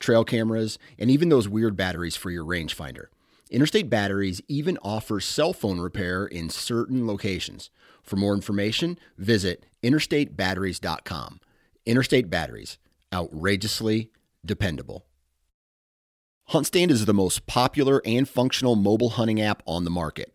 trail cameras, and even those weird batteries for your rangefinder. Interstate Batteries even offers cell phone repair in certain locations. For more information, visit interstatebatteries.com. Interstate Batteries, outrageously dependable. HuntStand is the most popular and functional mobile hunting app on the market.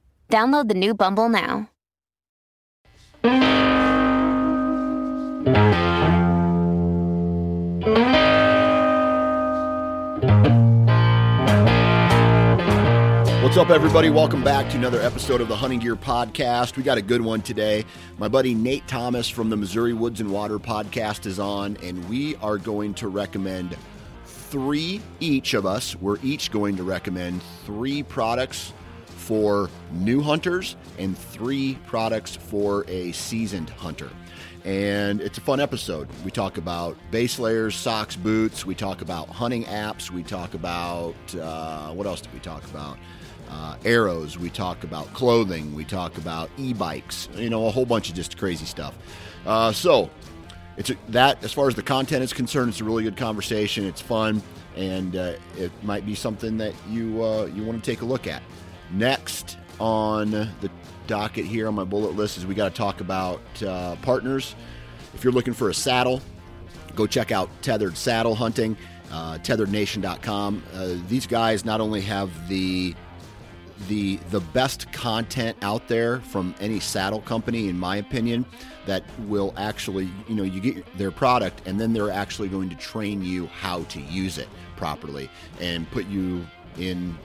Download the new Bumble now. What's up, everybody? Welcome back to another episode of the Hunting Gear Podcast. We got a good one today. My buddy Nate Thomas from the Missouri Woods and Water Podcast is on, and we are going to recommend three each of us. We're each going to recommend three products for new hunters and three products for a seasoned hunter. And it's a fun episode. We talk about base layers, socks, boots. We talk about hunting apps. We talk about uh, what else did we talk about? Uh, arrows. We talk about clothing. We talk about e-bikes. You know, a whole bunch of just crazy stuff. Uh, so it's a, that as far as the content is concerned, it's a really good conversation. It's fun, and uh, it might be something that you uh, you want to take a look at. Next on the docket here on my bullet list is we got to talk about uh, partners. If you're looking for a saddle, go check out Tethered Saddle Hunting, uh, tetherednation.com. Uh, these guys not only have the the the best content out there from any saddle company, in my opinion, that will actually you know you get their product and then they're actually going to train you how to use it properly and put you in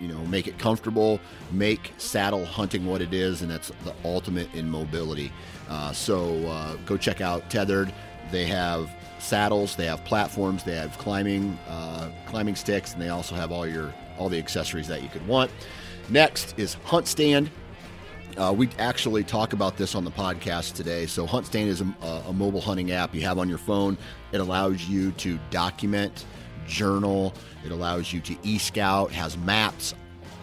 you know make it comfortable make saddle hunting what it is and that's the ultimate in mobility uh, so uh, go check out tethered they have saddles they have platforms they have climbing uh, climbing sticks and they also have all your all the accessories that you could want next is HuntStand uh, we actually talk about this on the podcast today. So, Hunt Stand is a, a, mobile hunting app you have on your phone. It allows you to document, journal, it allows you to e scout, has maps.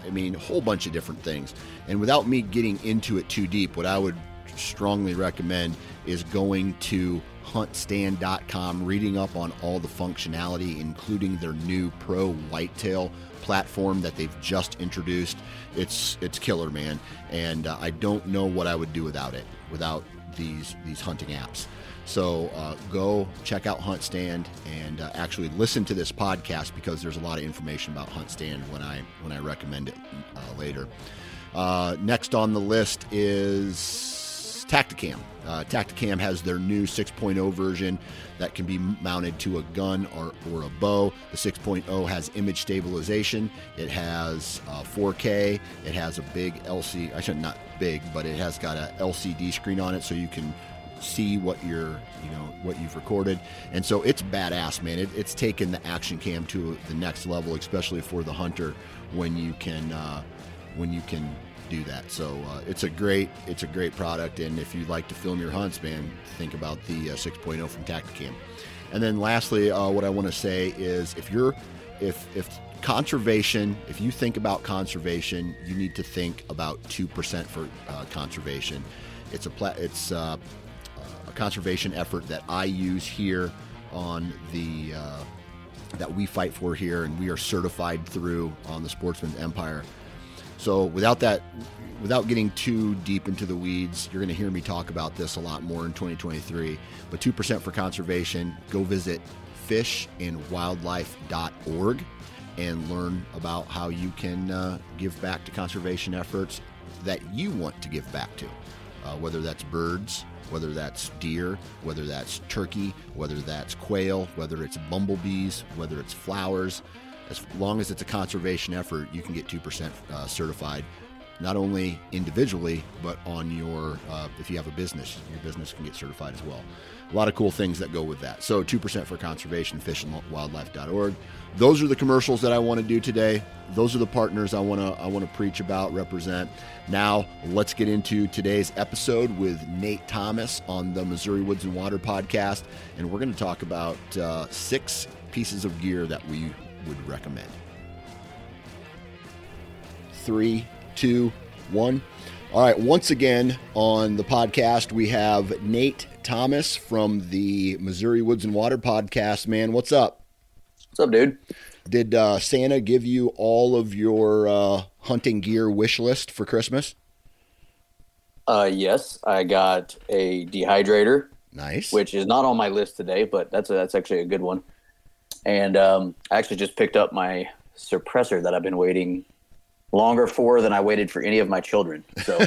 I mean, a whole bunch of different things. And without me getting into it too deep, what I would strongly recommend is going to huntstand.com, reading up on all the functionality, including their new Pro Whitetail platform that they've just introduced. It's it's killer, man, and uh, I don't know what I would do without it, without these these hunting apps. So uh, go check out Hunt Stand and uh, actually listen to this podcast because there's a lot of information about HuntStand when I when I recommend it uh, later. Uh, next on the list is Tactacam. Uh, Tactacam has their new 6.0 version that can be mounted to a gun or, or a bow. The 6.0 has image stabilization. It has uh, 4K. It has a big LCD. I should not big, but it has got a LCD screen on it, so you can see what you're, you know, what you've recorded. And so it's badass, man. It, it's taken the action cam to the next level, especially for the hunter when you can, uh, when you can do that. So uh, it's a great it's a great product, and if you'd like to film your hunts, man, think about the uh, 6.0 from Tactacam. And then lastly, uh, what I want to say is if you're if if conservation, if you think about conservation, you need to think about two percent for uh, conservation. It's a pla- it's uh, a conservation effort that I use here on the uh, that we fight for here, and we are certified through on the Sportsman Empire. So without that, without getting too deep into the weeds, you're going to hear me talk about this a lot more in 2023. But 2% for conservation, go visit fishandwildlife.org and learn about how you can uh, give back to conservation efforts that you want to give back to, uh, whether that's birds, whether that's deer, whether that's turkey, whether that's quail, whether it's bumblebees, whether it's flowers as long as it's a conservation effort, you can get 2% uh, certified, not only individually, but on your, uh, if you have a business, your business can get certified as well. A lot of cool things that go with that. So 2% for conservation, fishandwildlife.org. Those are the commercials that I want to do today. Those are the partners I want to I want to preach about, represent. Now, let's get into today's episode with Nate Thomas on the Missouri Woods and Water podcast, and we're going to talk about uh, six pieces of gear that we would recommend. Three, two, one. All right, once again on the podcast, we have Nate Thomas from the Missouri Woods and Water podcast. Man, what's up? What's up, dude? Did uh, Santa give you all of your uh, hunting gear wish list for Christmas? Uh, yes, I got a dehydrator. Nice. Which is not on my list today, but that's a, that's actually a good one. And um, I actually just picked up my suppressor that I've been waiting longer for than I waited for any of my children. So,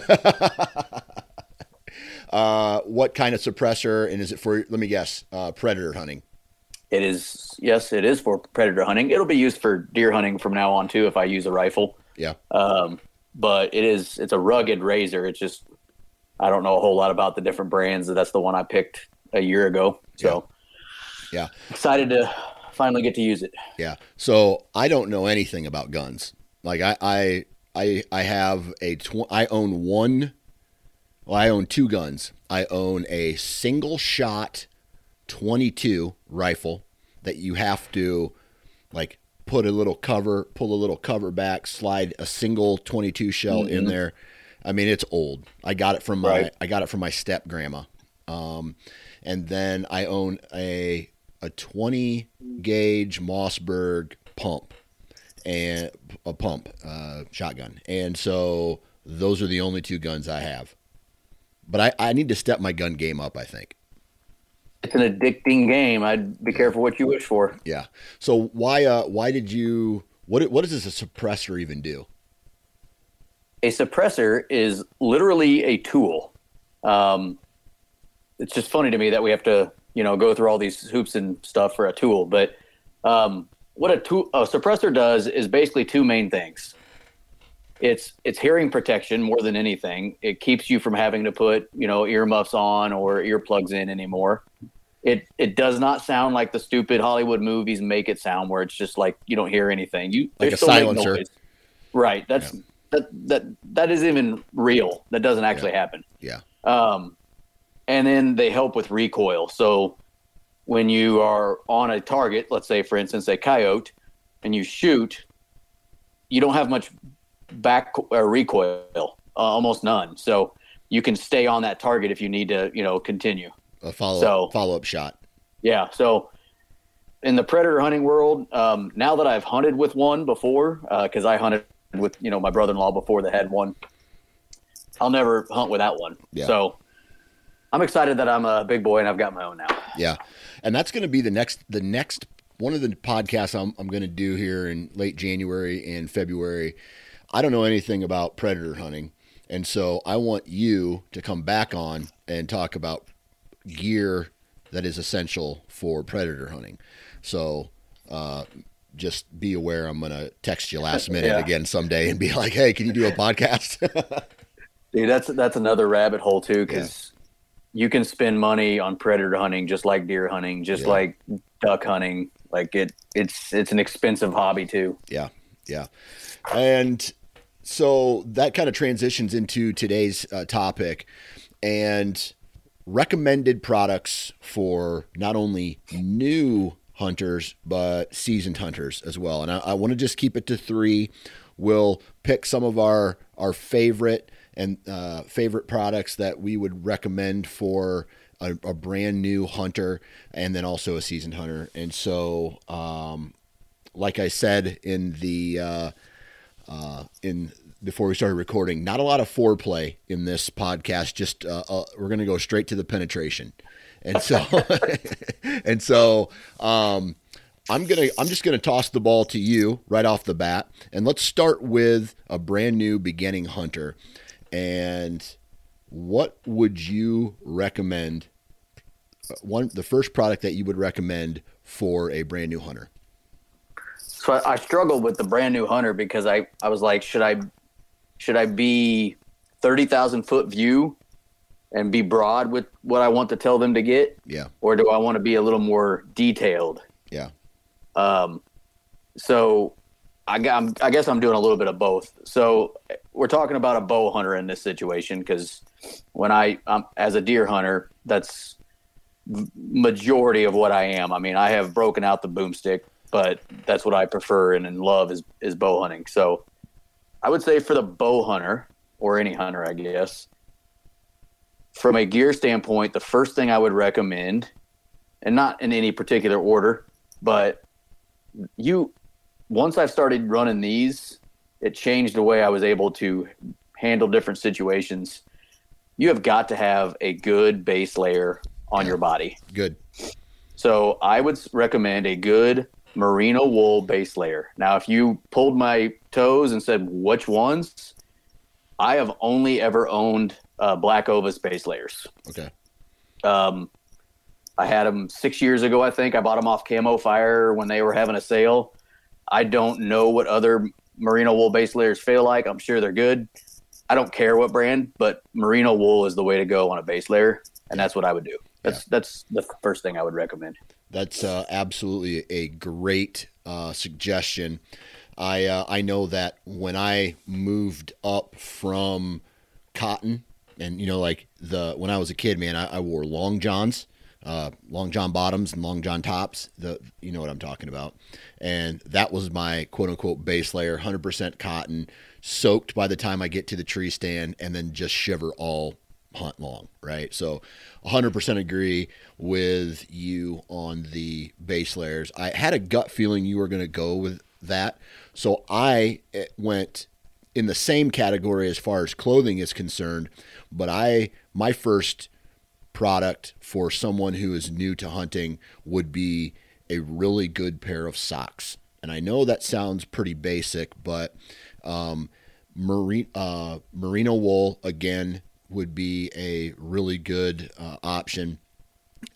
uh, what kind of suppressor? And is it for? Let me guess. Uh, predator hunting. It is. Yes, it is for predator hunting. It'll be used for deer hunting from now on too if I use a rifle. Yeah. Um, but it is. It's a rugged razor. It's just. I don't know a whole lot about the different brands. That's the one I picked a year ago. So. Yeah. yeah. Excited to finally get to use it. Yeah. So I don't know anything about guns. Like I I I, I have a tw- I own one. Well, I own two guns. I own a single shot 22 rifle that you have to like put a little cover, pull a little cover back, slide a single 22 shell mm-hmm. in there. I mean, it's old. I got it from my right. I got it from my step grandma. Um, and then I own a a 20 gauge Mossberg pump and a pump uh, shotgun. And so those are the only two guns I have. But I, I need to step my gun game up, I think. It's an addicting game. I'd be careful what you wish for. Yeah. So why uh why did you what what does this a suppressor even do? A suppressor is literally a tool. Um, it's just funny to me that we have to you know go through all these hoops and stuff for a tool. But um, what a, tool, a suppressor does is basically two main things. It's it's hearing protection more than anything. It keeps you from having to put you know earmuffs on or earplugs in anymore. It it does not sound like the stupid Hollywood movies make it sound, where it's just like you don't hear anything. You like a silencer, right? That's yeah. that that that is even real. That doesn't actually yeah. happen. Yeah. Um, and then they help with recoil. So when you are on a target, let's say for instance a coyote, and you shoot, you don't have much back uh, recoil, uh, almost none. So you can stay on that target if you need to, you know, continue. A follow so, follow up shot. Yeah. So in the predator hunting world, um, now that I've hunted with one before, because uh, I hunted with you know my brother in law before that had one, I'll never hunt without one. Yeah. So I'm excited that I'm a big boy and I've got my own now. Yeah, and that's going to be the next the next one of the podcasts I'm, I'm going to do here in late January and February. I don't know anything about predator hunting, And so I want you to come back on and talk about gear that is essential for predator hunting. So uh, just be aware I'm going to text you last minute Yeah. again someday and be like, hey, can you do a podcast? Dude, that's that's another rabbit hole too, because you can spend money on predator hunting just like deer hunting, just Yeah. like duck hunting. Like it, it's it's an expensive hobby too. Yeah, yeah. And so that kind of transitions into today's uh, topic and recommended products for not only new hunters but seasoned hunters as well. And I, I want to just keep it to three. We'll pick some of our our favorite and uh, favorite products that we would recommend for a, a brand new hunter and then also a seasoned hunter. And so, um, like I said in the uh, uh, in before we started recording, not a lot of foreplay in this podcast. Just uh, uh, we're going to go straight to the penetration, and so and so um, I'm gonna I'm just gonna toss the ball to you right off the bat, and let's start with a brand new beginning hunter. And what would you recommend? uh, One the first product that you would recommend for a brand new hunter. So I, I struggled with the brand new hunter because I I was like, should I should I be thirty thousand foot view and be broad with what I want to tell them to get, Yeah, or do I want to be a little more detailed? yeah, Um, so I, I'm, I guess I'm doing a little bit of both. So we're talking about a bow hunter in this situation because when I, um, as a deer hunter, that's majority of what I am. I mean, I have broken out the boomstick, but that's what I prefer and, and love is, is bow hunting. So I would say for the bow hunter or any hunter, I guess, from a gear standpoint, the first thing I would recommend, and not in any particular order, but you once I've started running these, it changed the way I was able to handle different situations. You have got to have a good base layer on your body. good. So I would recommend a good merino wool base layer. Now, if you pulled my toes and said which ones, I have only ever owned uh, Black Ovis base layers. Okay, Um, I had them six years ago, I think. I bought them off Camo Fire when they were having a sale. I don't know what other merino wool base layers feel like. I'm sure they're good. I don't care what brand, but merino wool is the way to go on a base layer, and that's what I would do. That's that's the first thing I would recommend. That's uh, absolutely a great uh, suggestion. I uh, I know that when I moved up from cotton, and you know, like the when I was a kid, man, I, I wore long johns, uh, long john bottoms and long john tops. The you know what I'm talking about, and that was my quote unquote base layer, 100% cotton, soaked by the time I get to the tree stand, and then just shiver all hunt long, right? So 100% agree with you on the base layers. I had a gut feeling you were going to go with that. So I eh, went in the same category as far as clothing is concerned, but I my first product for someone who is new to hunting would be a really good pair of socks. And I know that sounds pretty basic, but um, marine, uh, merino wool again would be a really good uh, option.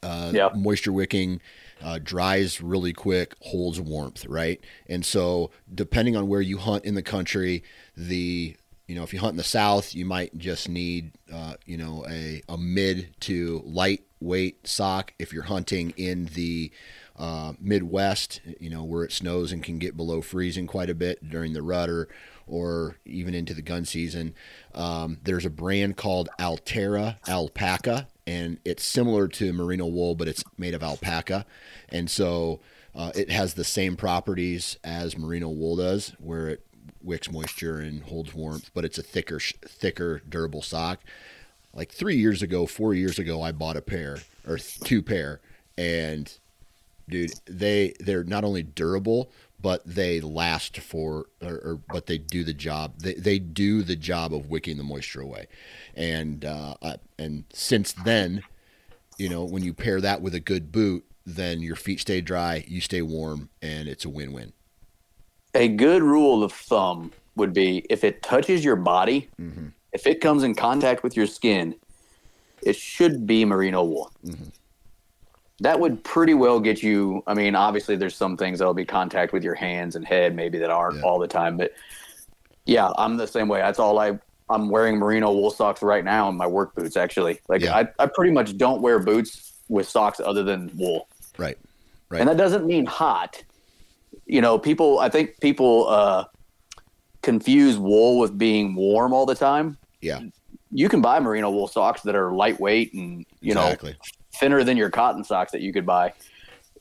Uh, Yeah. Moisture wicking, uh, dries really quick, holds warmth, right? And so, depending on where you hunt in the country, the you know if you hunt in the south, you might just need uh, you know a, a mid to lightweight sock. If you're hunting in the uh, Midwest, you know where it snows and can get below freezing quite a bit during the rut or, or even into the gun season. Um, there's a brand called Altera Alpaca, and it's similar to merino wool, but it's made of alpaca, and so uh, it has the same properties as merino wool does, where it wicks moisture and holds warmth, but it's a thicker, thicker, durable sock. Like three years ago, four years ago, I bought a pair or two pair, and dude, they they're not only durable, but they last for, or, or but they do the job. They they do the job of wicking the moisture away, and uh, I, and since then, you know, when you pair that with a good boot, then your feet stay dry, you stay warm, and it's a win-win. A good rule of thumb would be if it touches your body, if it comes in contact with your skin, it should be merino wool. Mm-hmm. That would pretty well get you. I mean, obviously, there's some things that'll be contact with your hands and head, maybe that aren't Yeah. all the time. But yeah, I'm the same way. That's all I. I'm wearing merino wool socks right now in my work boots. Actually, like Yeah. I, I pretty much don't wear boots with socks other than wool. Right. Right. And that doesn't mean hot. You know, people. I think people uh, confuse wool with being warm all the time. Yeah. You can buy merino wool socks that are lightweight and you exactly. know thinner than your cotton socks that you could buy.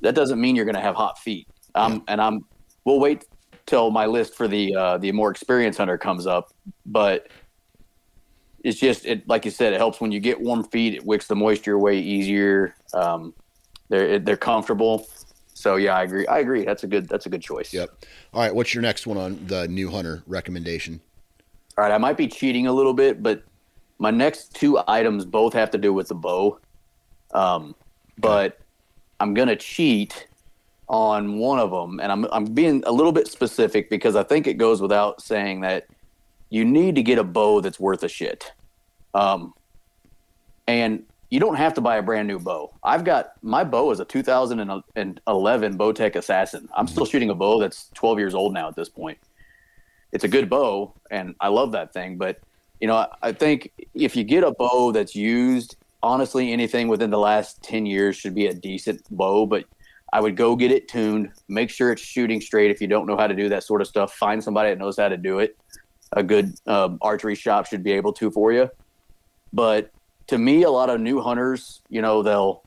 That doesn't mean you're going to have hot feet. Um, And I'm. We'll wait till my list for the uh, the more experienced hunter comes up, but. It's just it, like you said. It helps when you get warm feet. It wicks the moisture away easier. Um, they're they're comfortable. So yeah, I agree. I agree. That's a good that's a good choice. Yep. All right. What's your next one on the new hunter recommendation? All right, I might be cheating a little bit, but my next two items both have to do with the bow. Um, but I'm gonna cheat on one of them, and I'm I'm being a little bit specific because I think it goes without saying that you need to get a bow that's worth a shit. Um, and you don't have to buy a brand new bow. I've got my bow is a 2011 Bowtech Assassin. I'm still shooting a bow that's 12 years old now at this point. It's a good bow, and I love that thing. But you know, I, I think if you get a bow that's used, honestly, anything within the last 10 years should be a decent bow. But I would go get it tuned, make sure it's shooting straight. If you don't know how to do that sort of stuff, find somebody that knows how to do it. A good um, archery shop should be able to for you. But to me, a lot of new hunters, you know, they'll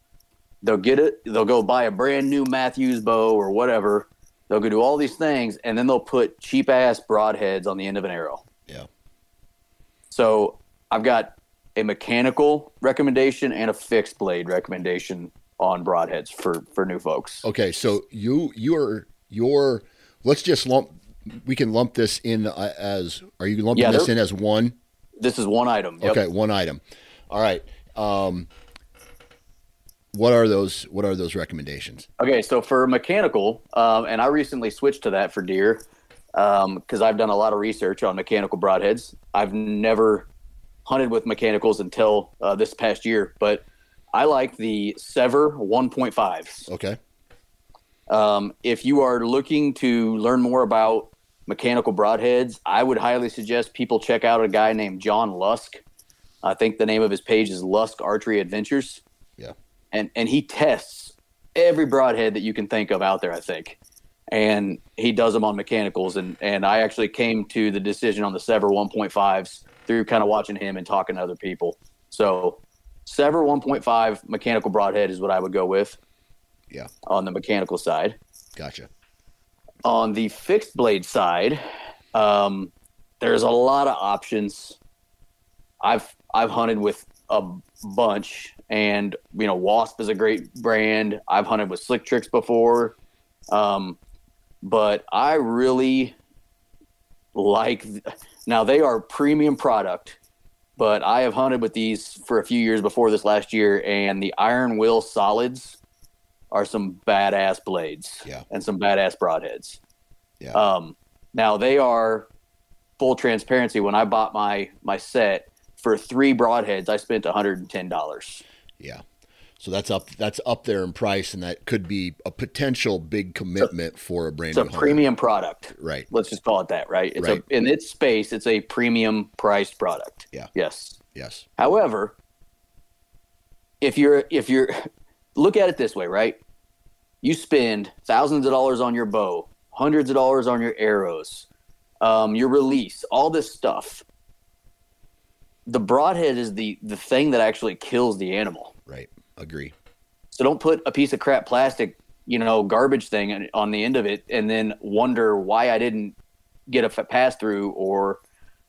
they'll get it, they'll go buy a brand new Mathews bow or whatever. They'll go do all these things, and then they'll put cheap ass broadheads on the end of an arrow. Yeah. So I've got a mechanical recommendation and a fixed blade recommendation on broadheads for for new folks. Okay. So you you're your let's just lump. We can lump this in uh, as. Are you lumping Yeah, this in as one? This is one item. Yep. Okay, one item. All right. Um, what are those? What are those recommendations? Okay, so for mechanical, um, and I recently switched to that for deer because I've done a lot of research on mechanical broadheads. I've never hunted with mechanicals until uh, this past year, but I like the SEVR 1.5s. Okay. Um, if you are looking to learn more about mechanical broadheads, I would highly suggest people check out a guy named John Lusk. I think the name of his page is Lusk Archery Adventures. Yeah. And and he tests every broadhead that you can think of out there, I think. And he does them on mechanicals and and I actually came to the decision on the SEVR 1.5s through kind of watching him and talking to other people. So SEVR 1.5 mechanical broadhead is what I would go with Yeah. on the mechanical side Gotcha. on the fixed blade side, um, there's a lot of options. I've I've hunted with a bunch, and you know, Wasp is a great brand. I've hunted with Slick Tricks before, um, but I really like. Now they are premium product, but I have hunted with these for a few years before this last year, and the Iron Will Solids are some badass blades Yeah. and some badass broadheads. Yeah. Um, now they are full transparency. When I bought my my set for three broadheads, I spent one hundred and ten dollars. Yeah. So that's up. That's up there in price, and that could be a potential big commitment for a brand It's a hunter. premium product. Right. Let's just call it that, right? It's Right. a in its space, it's a premium priced product. Yeah. Yes. Yes. However, if you're if you're look at it this way, right? You spend thousands of dollars on your bow, hundreds of dollars on your arrows, um, your release, all this stuff. The broadhead is the the thing that actually kills the animal. Right. Agree. So don't put a piece of crap plastic, you know, garbage thing on- the end of it, and then wonder why I didn't get a pass through or,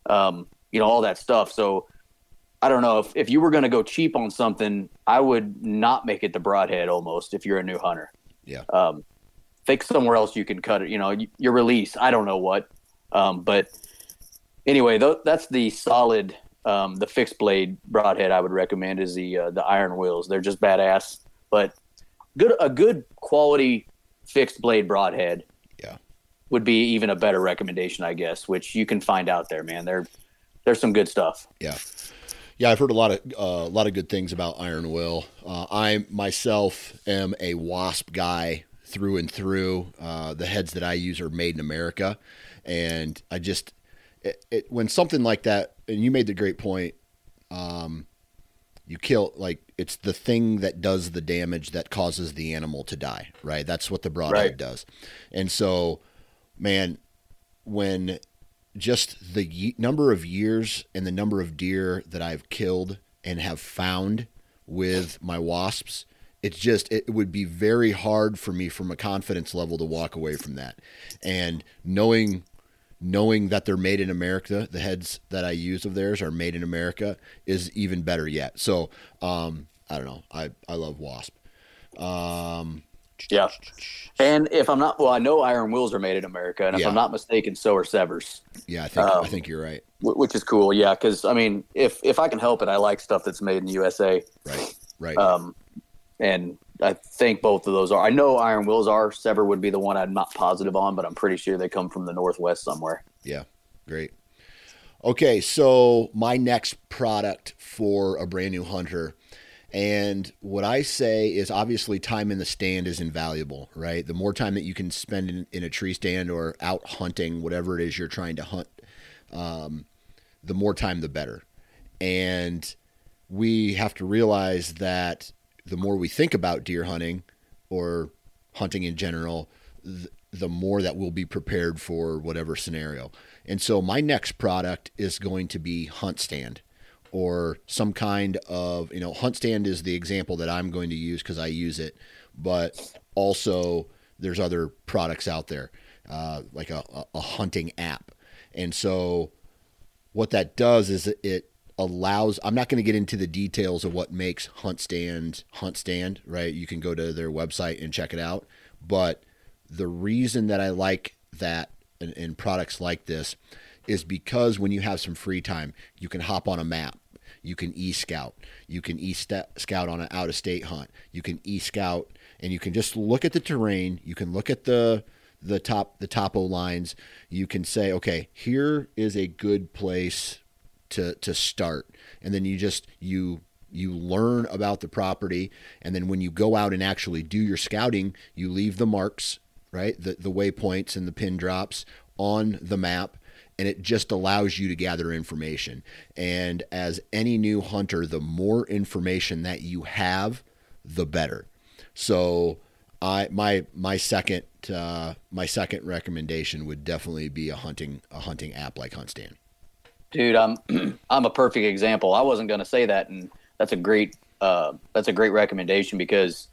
um, you know, all that stuff. So I don't know if if you were going to go cheap on something, I would not make it the broadhead almost if you're a new hunter. Yeah. Um, think somewhere else you can cut it. You know, y- your release. I don't know what, um, but anyway, th- that's the solid. Um, the fixed blade broadhead I would recommend is the uh, the Iron Wills. They're just badass, but good a good quality fixed blade broadhead. Yeah. would be even a better recommendation, I guess. Which you can find out there, man. They're there's some good stuff. Yeah. Yeah, I've heard a lot of uh, a lot of good things about Iron Will. Uh, I myself am a wasp guy through and through. Uh, the heads that I use are made in America, and I just it, it, when something like that, and you made the great point. Um, you kill like it's the thing that does the damage that causes the animal to die, right? That's what the broadhead right. does, and so, man, when just the number of years and the number of deer that I've killed and have found with my wasps, it's just it would be very hard for me from a confidence level to walk away from that. And knowing knowing that they're made in America, the heads that I use of theirs are made in America is even better yet. So, um, I don't know. I I love wasp. Um, yeah. And if I'm not, well, I know Iron Wills are made in America, and if yeah. I'm not mistaken, so are SEVRs. Yeah, I think um, I think you're right. Which is cool, yeah. Because I mean, if if I can help it, I like stuff that's made in the USA. Right. Right. Um, and I think both of those are. I know Iron Wills are. SEVR would be the one I'm not positive on, but I'm pretty sure they come from the Northwest somewhere. Yeah. Great. Okay, so my next product for a brand new hunter and what I say is obviously time in the stand is invaluable, right? The more time that you can spend in, in a tree stand or out hunting, whatever it is you're trying to hunt, um, the more time, the better. And we have to realize that the more we think about deer hunting or hunting in general, th- the more that we'll be prepared for whatever scenario. And so my next product is going to be Hunt Stand or some kind of, you know, Hunt Stand is the example that I'm going to use because I use it, but also there's other products out there, uh, like a, a hunting app. And so what that does is it allows I'm not going to get into the details of what makes Hunt Stand Hunt Stand, right? You can go to their website and check it out. But the reason that I like that and, products like this is because when you have some free time, you can hop on a map you can e scout. You can e scout on an out of state hunt. You can e scout and you can just look at the terrain. You can look at the the top the topo lines. You can say, okay, here is a good place to to start. And then you just you you learn about the property and then when you go out and actually do your scouting, you leave the marks, right? The the waypoints and the pin drops on the map and it just allows you to gather information. And as any new hunter, the more information that you have, the better. So, I my my second uh, my second recommendation would definitely be a hunting a hunting app like HuntStand. Dude, I'm I'm a perfect example. I wasn't going to say that, and that's a great uh, that's a great recommendation because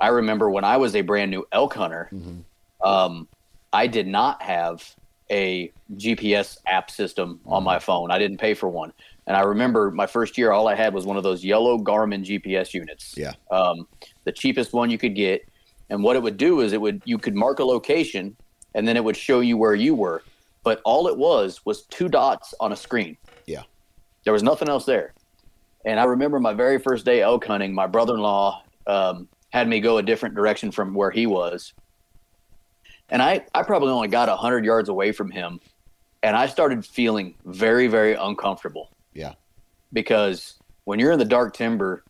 I remember when I was a brand new elk hunter, mm-hmm. um, I did not have a GPS app system on my phone. I didn't pay for one. And I remember my first year, all I had was one of those yellow Garmin GPS units. Yeah. Um, the cheapest one you could get. And what it would do is it would you could mark a location and then it would show you where you were. But all it was was two dots on a screen. Yeah. There was nothing else there. And I remember my very first day elk hunting, my brother in law um, had me go a different direction from where he was and I, I probably only got 100 yards away from him. And I started feeling very, very uncomfortable. Yeah. Because when you're in the dark timber,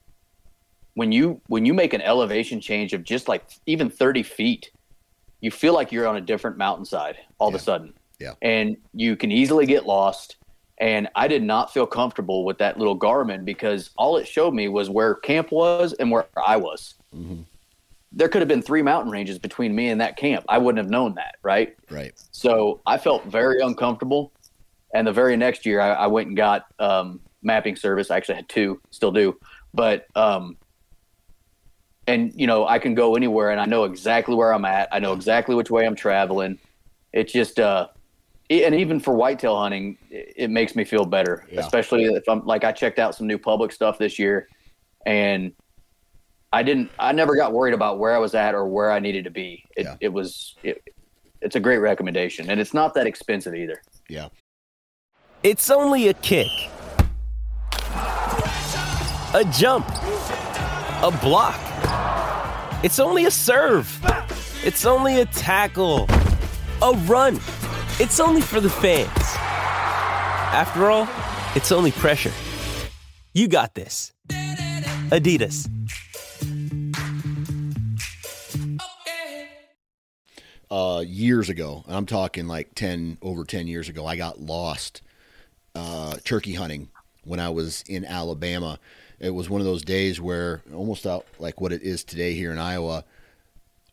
when you when you make an elevation change of just like even 30 feet, you feel like you're on a different mountainside all yeah. of a sudden. Yeah. And you can easily get lost. And I did not feel comfortable with that little Garmin because all it showed me was where camp was and where I was. Mm-hmm there could have been three mountain ranges between me and that camp. I wouldn't have known that, right? Right. So I felt very uncomfortable. And the very next year, I, I went and got um, mapping service. I actually had two, still do. But, um, and, you know, I can go anywhere and I know exactly where I'm at. I know exactly which way I'm traveling. It's just, uh, and even for whitetail hunting, it makes me feel better, yeah. especially if I'm like, I checked out some new public stuff this year and I didn't. I never got worried about where I was at or where I needed to be. It, yeah. it was. It, it's a great recommendation, and it's not that expensive either. Yeah. It's only a kick, a jump, a block. It's only a serve. It's only a tackle, a run. It's only for the fans. After all, it's only pressure. You got this. Adidas. uh, years ago, I'm talking like 10, over 10 years ago, I got lost uh, turkey hunting when I was in Alabama. It was one of those days where almost out like what it is today here in Iowa,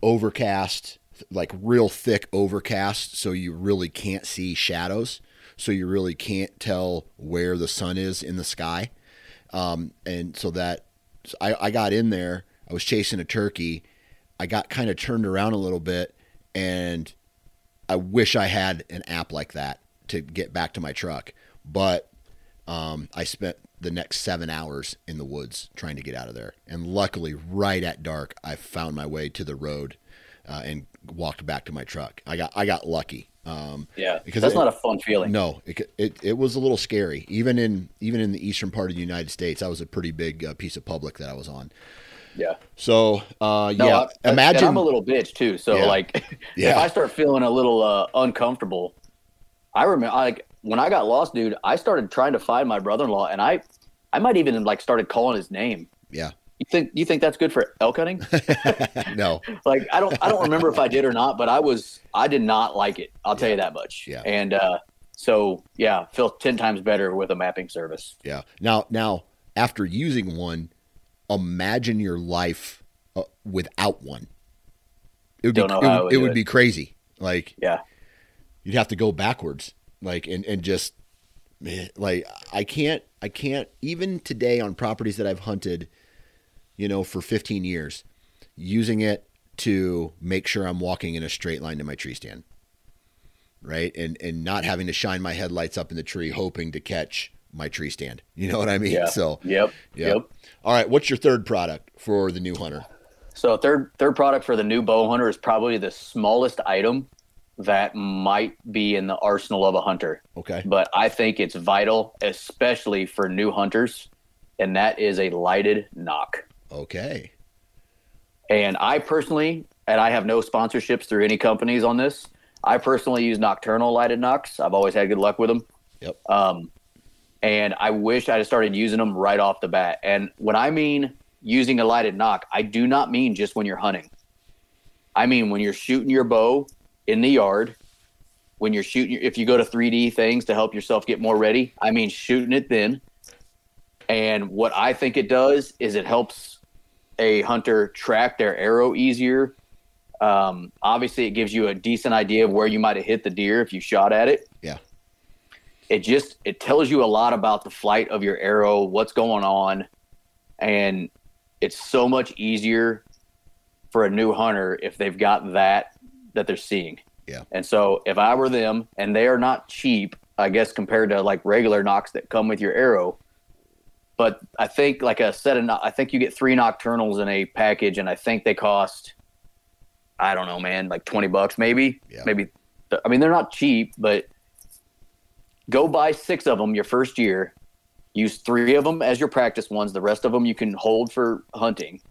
overcast, like real thick overcast, so you really can't see shadows. So you really can't tell where the sun is in the sky. Um, and so that I, I got in there, I was chasing a turkey. I got kind of turned around a little bit and I wish I had an app like that to get back to my truck. But um, I spent the next seven hours in the woods trying to get out of there, and luckily, right at dark, I found my way to the road uh, and walked back to my truck. I got I got lucky. Um, yeah, because that's it, not a fun feeling. No, it, it, it was a little scary. Even in even in the eastern part of the United States, that was a pretty big uh, piece of public that I was on. Yeah. So, uh, no, yeah, I, imagine I'm a little bitch too. So, yeah. like, yeah. if I start feeling a little uh, uncomfortable, I remember like when I got lost, dude. I started trying to find my brother-in-law, and I, I might even like started calling his name. Yeah. You think you think that's good for elk hunting? no. like I don't I don't remember if I did or not, but I was I did not like it. I'll yeah. tell you that much. Yeah. And uh, so yeah, feel ten times better with a mapping service. Yeah. Now now after using one, imagine your life uh, without one. It would Don't be it, would, it would be crazy. Like yeah, you'd have to go backwards. Like and and just man, like I can't I can't even today on properties that I've hunted, you know, for 15 years, using it to make sure I'm walking in a straight line to my tree stand. Right? And and not having to shine my headlights up in the tree hoping to catch my tree stand. You know what I mean? Yeah. So yep, yep. All right. What's your third product for the new hunter? So third third product for the new bow hunter is probably the smallest item that might be in the arsenal of a hunter. Okay. But I think it's vital, especially for new hunters, and that is a lighted nock. Okay. And I personally, and I have no sponsorships through any companies on this. I personally use Nockturnal lighted nocks. I've always had good luck with them. Yep. Um, and I wish I'd started using them right off the bat. And when I mean using a lighted nock, I do not mean just when you're hunting. I mean when you're shooting your bow in the yard, when you're shooting, if you go to 3D things to help yourself get more ready, I mean shooting it then. And what I think it does is it helps a hunter track their arrow easier. Um, obviously, it gives you a decent idea of where you might have hit the deer if you shot at it. Yeah it just it tells you a lot about the flight of your arrow, what's going on, and it's so much easier for a new hunter if they've got that that they're seeing. Yeah. And so if I were them, and they are not cheap, I guess compared to like regular nocks that come with your arrow. But I think like a set of I think you get three Nockturnals in a package, and I think they cost I don't know, man, like twenty bucks maybe, yeah. maybe. I mean, they're not cheap, but go buy six of them your first year. Use three of them as your practice ones. The rest of them you can hold for hunting.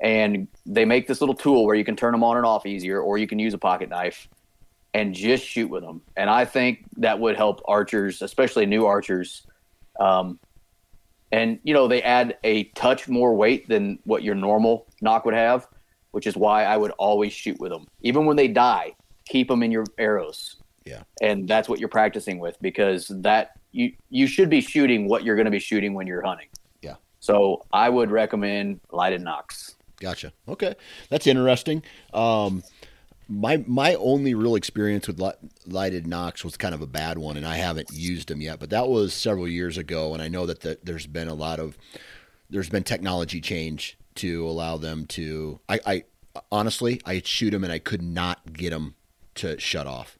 And they make this little tool where you can turn them on and off easier, or you can use a pocket knife and just shoot with them. And I think that would help archers, especially new archers. Um, and you know they add a touch more weight than what your normal nock would have, which is why I would always shoot with them, even when they die. Keep them in your arrows yeah. And that's what you're practicing with because that you you should be shooting what you're going to be shooting when you're hunting. Yeah. So I would recommend lighted nocks. Gotcha. Okay, that's interesting. Um, my my only real experience with lighted nocks was kind of a bad one, and I haven't used them yet. But that was several years ago, and I know that the, there's been a lot of there's been technology change to allow them to. I, I honestly I shoot them and I could not get them to shut off.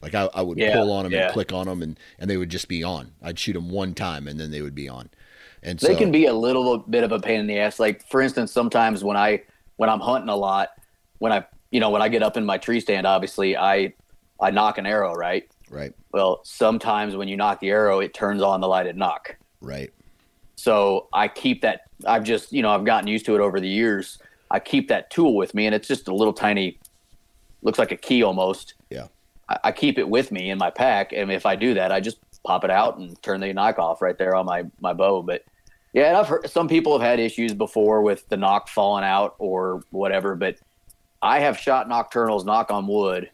Like I, I would yeah, pull on them yeah. and click on them, and and they would just be on. I'd shoot them one time, and then they would be on. And they so, can be a little bit of a pain in the ass. Like for instance, sometimes when I when I'm hunting a lot, when I you know when I get up in my tree stand, obviously I I nock an arrow, right? Right. Well, sometimes when you nock the arrow, it turns on the lighted nock. Right. So I keep that. I've just you know I've gotten used to it over the years. I keep that tool with me, and it's just a little tiny, looks like a key almost. Yeah. I, keep it with me in my pack, and if I do that, I just pop it out and turn the nock off right there on my my bow. But yeah, and I've heard some people have had issues before with the nock falling out or whatever. But I have shot Nockturnals, knock on wood,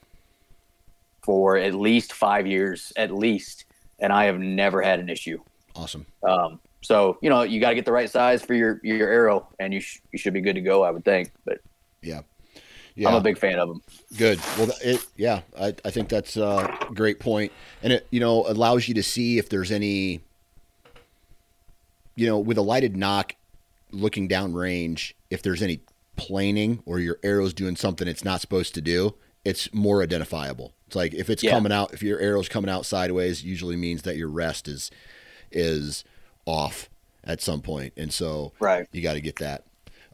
for at least five years, at least, and I have never had an issue. Awesome. Um, so you know you got to get the right size for your your arrow, and you sh- you should be good to go. I would think, but Yeah. I'm a big fan of them. Good. Well, it, yeah, I, I think that's a great point, and it you know allows you to see if there's any, you know, with a lighted nock, looking down range, if there's any planing or your arrow's doing something it's not supposed to do, it's more identifiable. It's like if it's Yeah. coming out, if your arrow's coming out sideways, usually means that your rest is is off at some point, and so Right. you got to get that.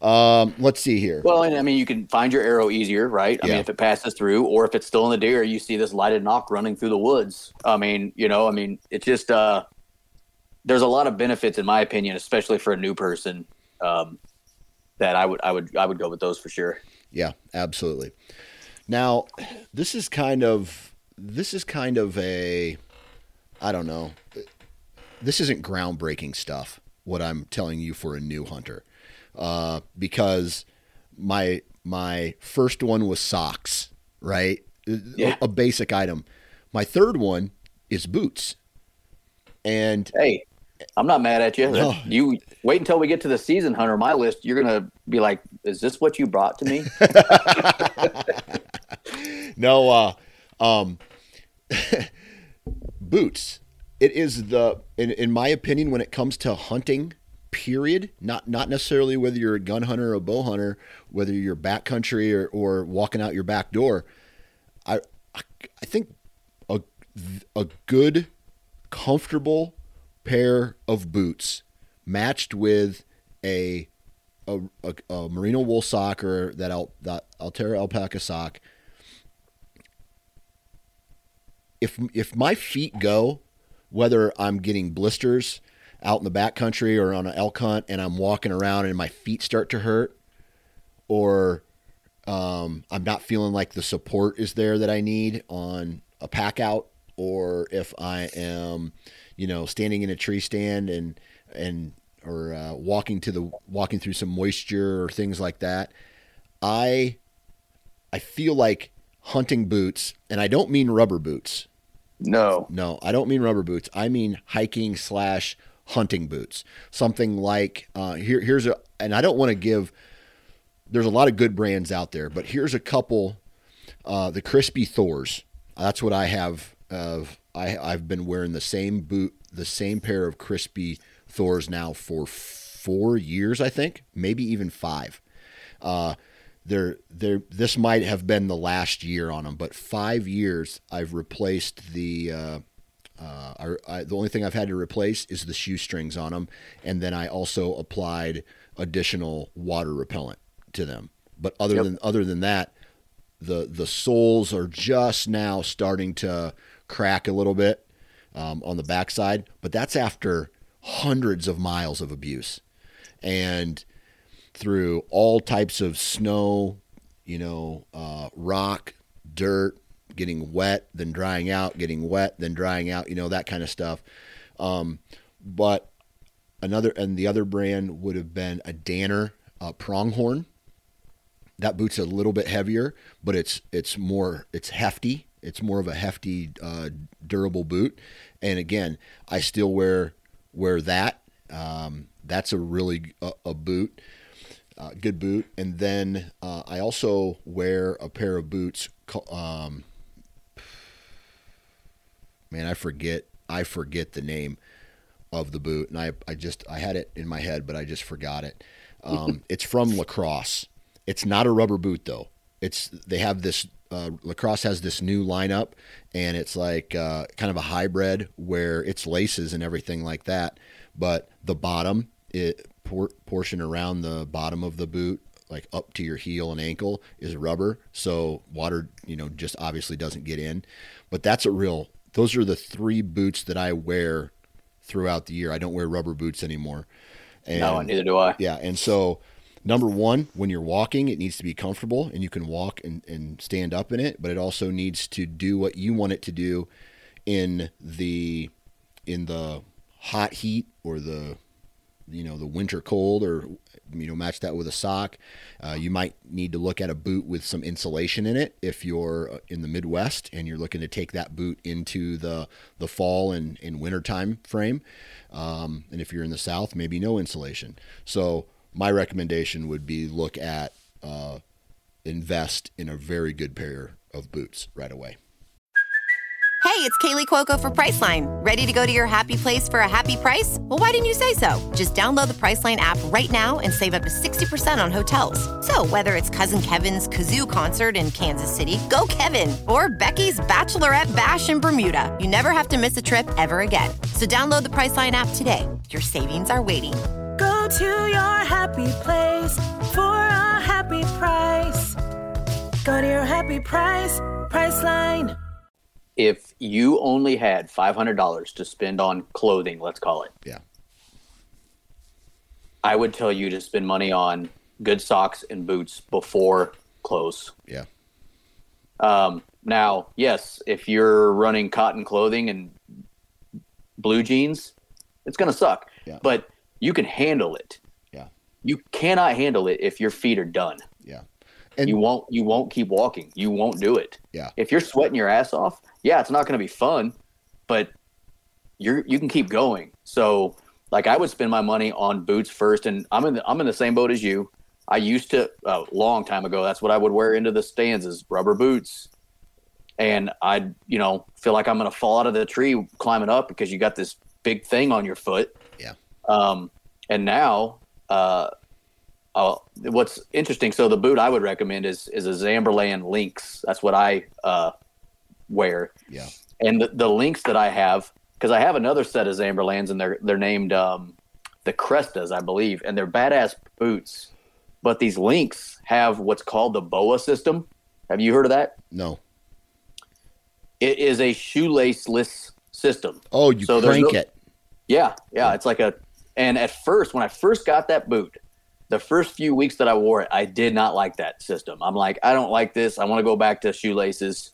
Um, let's see here. Well, and I mean, you can find your arrow easier, right? I Yeah. mean, if it passes through, or if it's still in the deer, you see this lighted nock running through the woods. I mean, you know, I mean, it's just uh, there's a lot of benefits, in my opinion, especially for a new person. Um, that I would, I would, I would go with those for sure. Yeah, absolutely. Now, this is kind of this is kind of a I don't know. This isn't groundbreaking stuff what I'm telling you for a new hunter. Uh, because my my first one was socks, right? Yeah. A, a basic item. My third one is boots. And Hey, I'm not mad at you. No. You wait until we get to the season hunter my list. You're gonna be like, "Is this what you brought to me?" no uh um boots it is the in, in my opinion when it comes to hunting period not not necessarily whether you're a gun hunter or a bow hunter whether you're backcountry or, or walking out your back door i i, I think a a good comfortable pair of boots matched with a a, a, a merino wool sock or that, Al, that Altera alpaca sock. If if my feet go, whether I'm getting blisters out in the backcountry or on an elk hunt, and I'm walking around and my feet start to hurt, or um, I'm not feeling like the support is there that I need on a pack out, or if I am, you know, standing in a tree stand and and or uh, walking to the walking through some moisture or things like that, I I feel like hunting boots, and I don't mean rubber boots. no. No, I don't mean rubber boots. I mean hiking slash hunting boots. Something like uh, here. Here's a, and I don't want to give. There's a lot of good brands out there, but here's a couple. Uh, the Crispi Thors. That's what I have. Of I I've been wearing the same boot, the same pair of Crispi Thors now for four years, I think, maybe even five. Uh, they're, they're, this might have been the last year on them, but five years I've replaced the. Uh, uh, I, I, the only thing I've had to replace is the shoestrings on them, and then I also applied additional water repellent to them. But other Yep. than other than that, the the soles are just now starting to crack a little bit um, on the backside. But that's after hundreds of miles of abuse, and through all types of snow, you know, uh, rock, dirt, getting wet, then drying out, getting wet, then drying out, you know, that kind of stuff. Um, but another, and the other brand would have been a Danner uh, pronghorn. That boot's a little bit heavier, but it's it's more it's hefty. It's more of a hefty, uh, durable boot. And again, I still wear wear that. Um, that's a really a, a boot uh, good boot. And then uh, I also wear a pair of boots. Um, man, I forget. I forget the name of the boot, and I I just I had it in my head, but I just forgot it. Um, it's from Lacrosse. It's not a rubber boot though. It's they have this. Uh, Lacrosse has this new lineup, and it's like uh, kind of a hybrid where it's laces and everything like that, but the bottom it por- portion around the bottom of the boot like up to your heel and ankle is rubber. So water you know just obviously doesn't get in. But that's a real those are the three boots that i wear throughout the year. I don't wear rubber boots anymore. And No, neither do I. yeah and so number one when you're walking it needs to be comfortable and you can walk and, and stand up in it but it also needs to do what you want it to do in the in the hot heat or the you know the winter cold or you know match that with a sock. Uh, you might need to look at a boot with some insulation in it if you're uh, in the midwest and you're looking to take that boot into the the fall and in winter time frame. Um, and if you're in the south maybe no insulation. So my recommendation would be look at uh, invest in a very good pair of boots right away Hey, it's Kaley Cuoco for Priceline. Ready to go to your happy place for a happy price? Well, why didn't you say so? Just download the Priceline app right now and save up to 60% on hotels. So, whether it's Cousin Kevin's Kazoo concert in Kansas City, go Kevin, or Becky's Bachelorette Bash in Bermuda, you never have to miss a trip ever again. So, download the Priceline app today. Your savings are waiting. Go to your happy place for a happy price. Go to your happy price, Priceline. If you only had five hundred dollars to spend on clothing, let's call it, yeah I would tell you to spend money on good socks and boots before clothes. yeah Um, now, yes, if you're running cotton clothing and blue jeans, it's going to suck. Yeah. But you can handle it. yeah You cannot handle it if your feet are done. yeah and you won't. You won't keep walking. You won't do it. yeah If you're sweating your ass off, yeah, it's not going to be fun, but you're you can keep going. So, like, I would spend my money on boots first, and I'm in the, I'm in the same boat as you. I used to a long time ago. That's what I would wear into the stands is rubber boots, and I'd you know feel like I'm going to fall out of the tree climbing up because you got this big thing on your foot. Um, and now, uh, uh, what's interesting? So the boot I would recommend is is a Zamberlan Lynx. That's what I uh, wear. yeah And the, the Lynx that I have, because I have another set of Zamberlans, and they're they're named um, the Crestas, I believe, and they're badass boots. But these Lynx have what's called the BOA system. Have you heard of that? no It is a shoelaceless system. oh you So crank no- it Yeah, yeah, it's like a. And at first, when I first got that boot, the first few weeks that I wore it, I did not like that system. I'm like, I don't like this. I want to go back to shoelaces.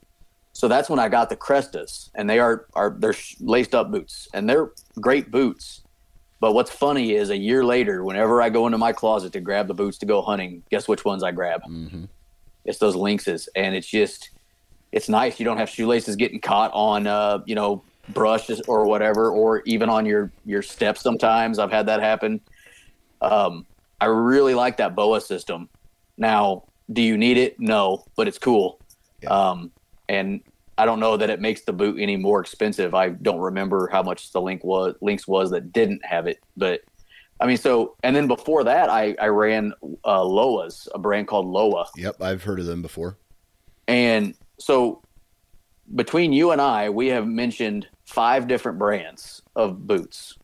So that's when I got the Crestas, and they are are they're laced up boots, and they're great boots. But what's funny is a year later, whenever I go into my closet to grab the boots to go hunting, guess which ones I grab? Mhm. It's those Lynxes, and it's just it's nice. You don't have shoelaces getting caught on, uh, you know, brushes or whatever, or even on your your steps. Sometimes I've had that happen. Um, I really like that boa system. Now, do you need it? No, but it's cool. Yeah. Um, and I don't know that it makes the boot any more expensive. I don't remember how much the link was Lynx was that didn't have it, but I mean, so and then before that, I I ran uh, Lowa's, a brand called Lowa, yep i've heard of them before and so between you and I, we have mentioned five different brands of boots.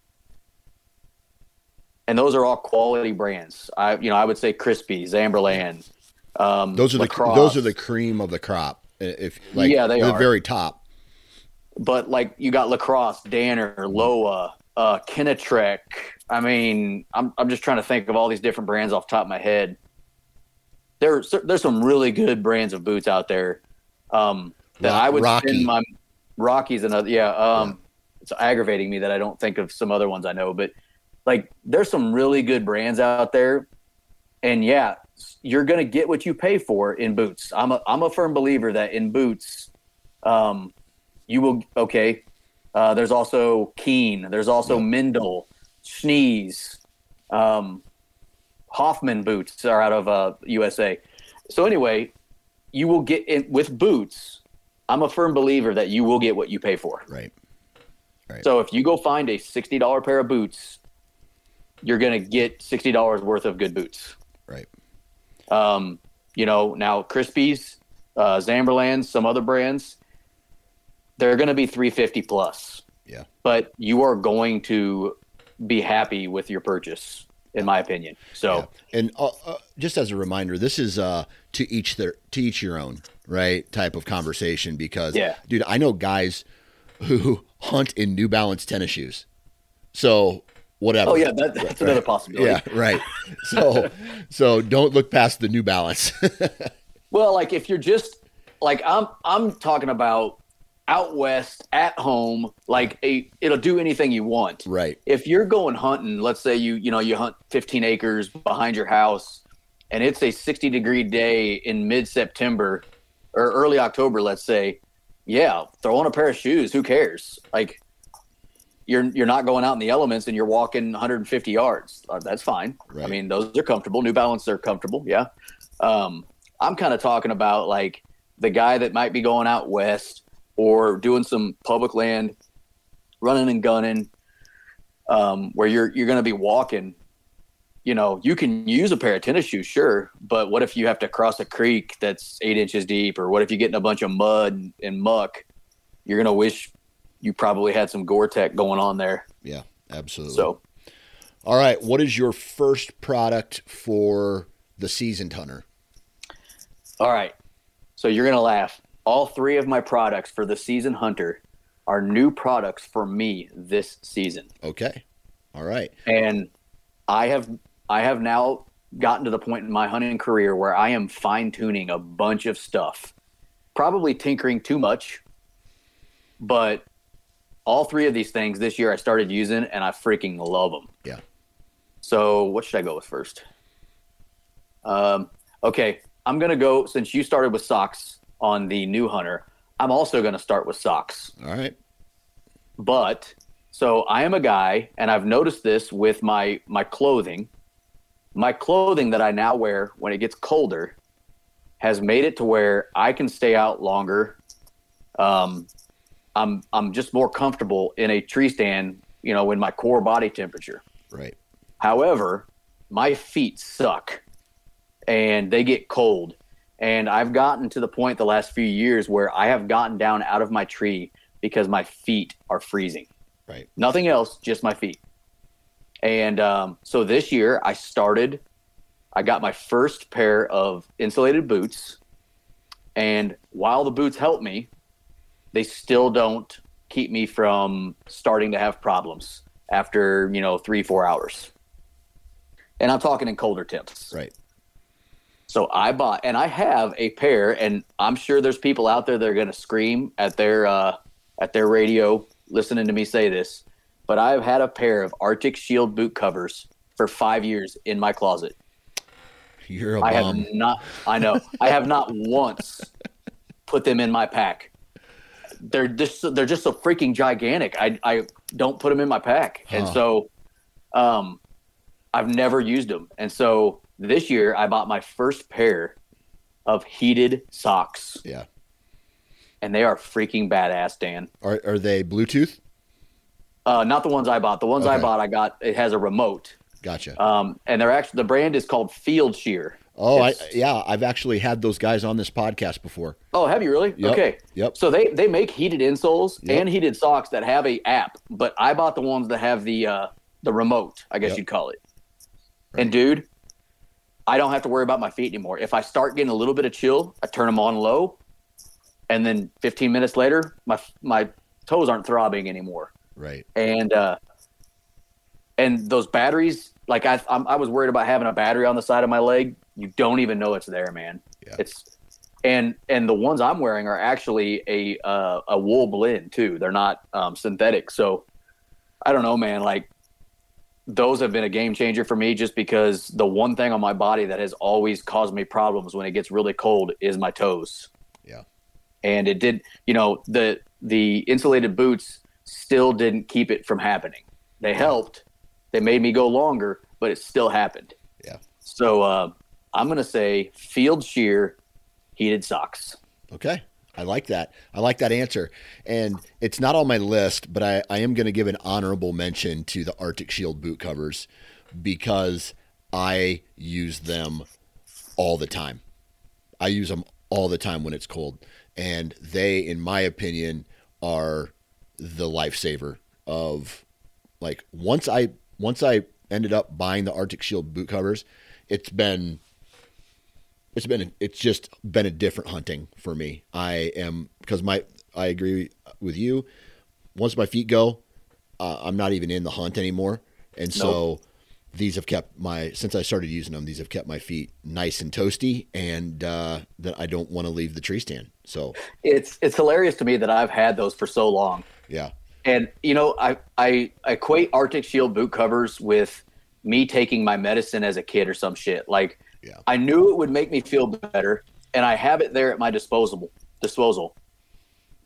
And those are all quality brands. I you know, I would say Crispi, Zamberlan. Um, those are Lacrosse. the those are the cream of the crop if like Yeah, they the are. very top but like you got lacrosse, Danner, Lowa, uh, Kenetrek. I mean, I'm I'm just trying to think of all these different brands off the top of my head. There's there's some really good brands of boots out there um, that I would spend my Rockies another yeah. Um, It's aggravating me that I don't think of some other ones I know, but like there's some really good brands out there, and yeah, you're gonna get what you pay for in boots. I'm a I'm a firm believer that in boots, um, you will okay. Uh, there's also Keen. There's also Meindl, Schnees, um, Hoffman boots are out of uh, USA. So anyway, you will get in with boots. I'm a firm believer that you will get what you pay for. right Right. So if you go find a sixty dollar pair of boots, you're gonna get sixty dollars worth of good boots. right Um, you know, now Crispis, uh, Zamberlands, some other brands, they're going to be 350 plus. Yeah. But you are going to be happy with your purchase, in my opinion. So, Yeah. And uh, uh, just as a reminder, this is uh, to each their to each your own, right? Type of conversation because, Yeah. dude, I know guys who hunt in New Balance tennis shoes. So whatever. oh yeah, that, that's another possibility. yeah, right. So so don't look past the New Balance. Well, like if you're just like I'm, I'm talking about out west at home like a it'll do anything you want Right. if you're going hunting let's say you you know you hunt 15 acres behind your house and it's a 60 degree day in mid-september or early october let's say yeah throw on a pair of shoes who cares? Like you're you're not going out in the elements and you're walking 150 yards. Uh, that's fine. I mean those are comfortable. New balance are comfortable yeah. Um, i'm kind of talking about like the guy that might be going out west or doing some public land running and gunning um, where you're you're going to be walking you know you can use a pair of tennis shoes sure but what if you have to cross a creek that's eight inches deep or what if you get in a bunch of mud and, muck you're going to wish you probably had some gore-tex going on there Yeah, absolutely. so All right. What is your first product for the seasoned hunter? all right so you're going to laugh all three of my products for the season hunter are new products for me this season Okay. All right. and I have I have now gotten to the point in my hunting career where I am fine tuning a bunch of stuff, probably tinkering too much, but all three of these things this year I started using and I freaking love them. Yeah. So what should I go with first? Um, okay, I'm gonna go since you started with socks on the new hunter. I'm also gonna start with socks All right. but so I am a guy, and I've noticed this with my my clothing. My clothing that I now wear when it gets colder has made it to where I can stay out longer. Um, I'm I'm just more comfortable in a tree stand, you know, in my core body temperature. Right. However, my feet suck and they get cold. And I've gotten to the point the last few years where I have gotten down out of my tree because my feet are freezing. Right. Nothing else, just my feet. And um, so this year I started, I got my first pair of insulated boots. And while the boots help me, they still don't keep me from starting to have problems after, you know, three, four hours. And I'm talking in colder temps. Right. So I bought, and I have a pair, and I'm sure there's people out there that are going to scream at their uh, at their radio listening to me say this, but I've had a pair of Arctic Shield boot covers for five years in my closet. You're a I have not. I know. I have not once put them in my pack. They're just they're just so freaking gigantic. I I don't put them in my pack, and so um, I've never used them. And so this year I bought my first pair of heated socks, Yeah. and they are freaking badass, Dan. Are are they Bluetooth? Uh, not the ones I bought. The ones I bought, I got it has a remote, Gotcha. um, and they're actually the brand is called Fieldsheer. oh, I, yeah. I've actually had those guys on this podcast before. Oh, have you really? Yep, Okay. yep. So they they make heated insoles Yep. and heated socks that have a app, but I bought the ones that have the uh, the remote, I guess Yep. you'd call it. And dude, I don't have to worry about my feet anymore. If I start getting a little bit of chill, I turn them on low, and then 15 minutes later, my my toes aren't throbbing anymore. Right. And uh, and those batteries, like I I'm, I was worried about having a battery on the side of my leg. You don't even know it's there, man. Yeah. It's and and the ones I'm wearing are actually a uh, a wool blend too. They're not um, synthetic. So I don't know, man. Like those have been a game changer for me, just because the one thing on my body that has always caused me problems when it gets really cold is my toes. Yeah. And it did, you know, the the insulated boots still didn't keep it from happening. They helped. They made me go longer, but it still happened. Yeah. So uh, I'm gonna say Fieldsheer heated socks. Okay. I like that. I like that answer. And it's not on my list, but I, I am going to give an honorable mention to the Arctic Shield boot covers because I use them all the time. I use them all the time when it's cold. And they, in my opinion, are the lifesaver of like once I once I ended up buying the Arctic Shield boot covers, it's been it's been it's just been a different hunting for me. I am because my I agree with you. Once my feet go, uh, I'm not even in the hunt anymore, and so these have kept my since I started using them. These have kept my feet nice and toasty, and uh, that I don't want to leave the tree stand. So It's it's hilarious to me that I've had those for so long. Yeah, And you know, I I I equate Arctic Shield boot covers with me taking my medicine as a kid or some shit. Like Yeah. I knew it would make me feel better, and I have it there at my disposable disposal.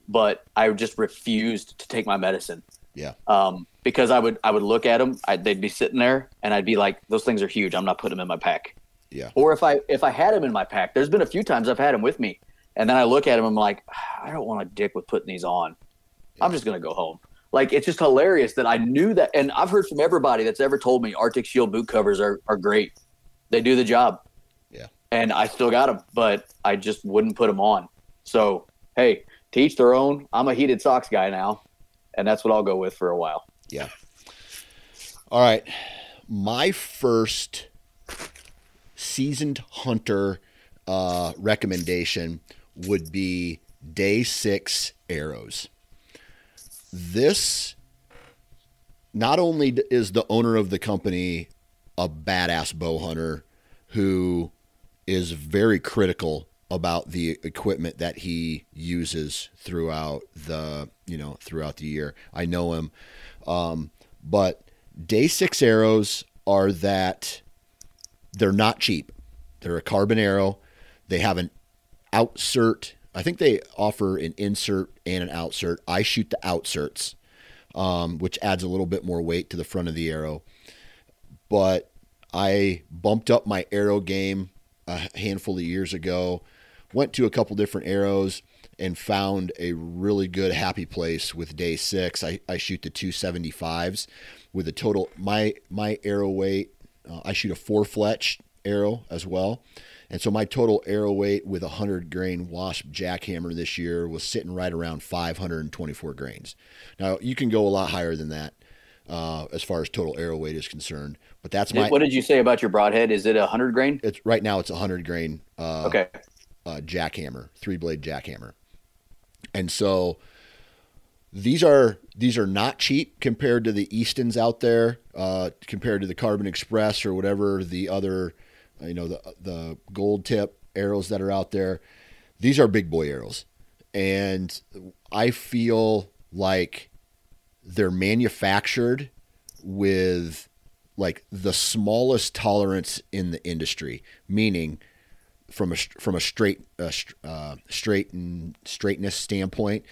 But I just refused to take my medicine yeah, um, because I would I would look at them. I, they'd be sitting there, and I'd be like, "Those things are huge. I'm not putting them in my pack." yeah, Or if I if I had them in my pack, there's been a few times I've had them with me, and then I look at them, I'm like, I don't want to dick with putting these on. I'm just gonna go home. Like it's just hilarious that I knew that, and I've heard from everybody that's ever told me Arctic Shield boot covers are are great. They do the job. Yeah. And I still got them, but I just wouldn't put them on. So hey, to each their own. I'm a heated socks guy now, and that's what I'll go with for a while. yeah. All right, my first seasoned hunter uh, recommendation would be day six arrows. This not only is the owner of the company a badass bow hunter who is very critical about the equipment that he uses throughout the you know throughout the year. I know him, um, but day six arrows are that they're not cheap. They're a carbon arrow. They have an outsert. I think they offer an insert and an outsert. I shoot the outserts, um, which adds a little bit more weight to the front of the arrow. But I bumped up my arrow game a handful of years ago. Went to a couple different arrows and found a really good happy place with day six. I, I shoot the 275s with a total my my arrow weight. Uh, I shoot a four fletch arrow as well, and so my total arrow weight with a hundred grain wasp jackhammer this year was sitting right around 524 grains. Now you can go a lot higher than that uh, as far as total arrow weight is concerned, but that's my. what did you say about your broadhead? Is it a hundred grain? It's right now. It's a hundred grain. Uh, Okay. uh, jackhammer, three blade jackhammer, and so these are these are not cheap compared to the Eastons out there, uh, compared to the Carbon Express or whatever the other, you know, the the gold tip arrows that are out there. These are big boy arrows, and I feel like they're manufactured with like the smallest tolerance in the industry, meaning from a from a straight uh, uh, straight and straightness standpoint,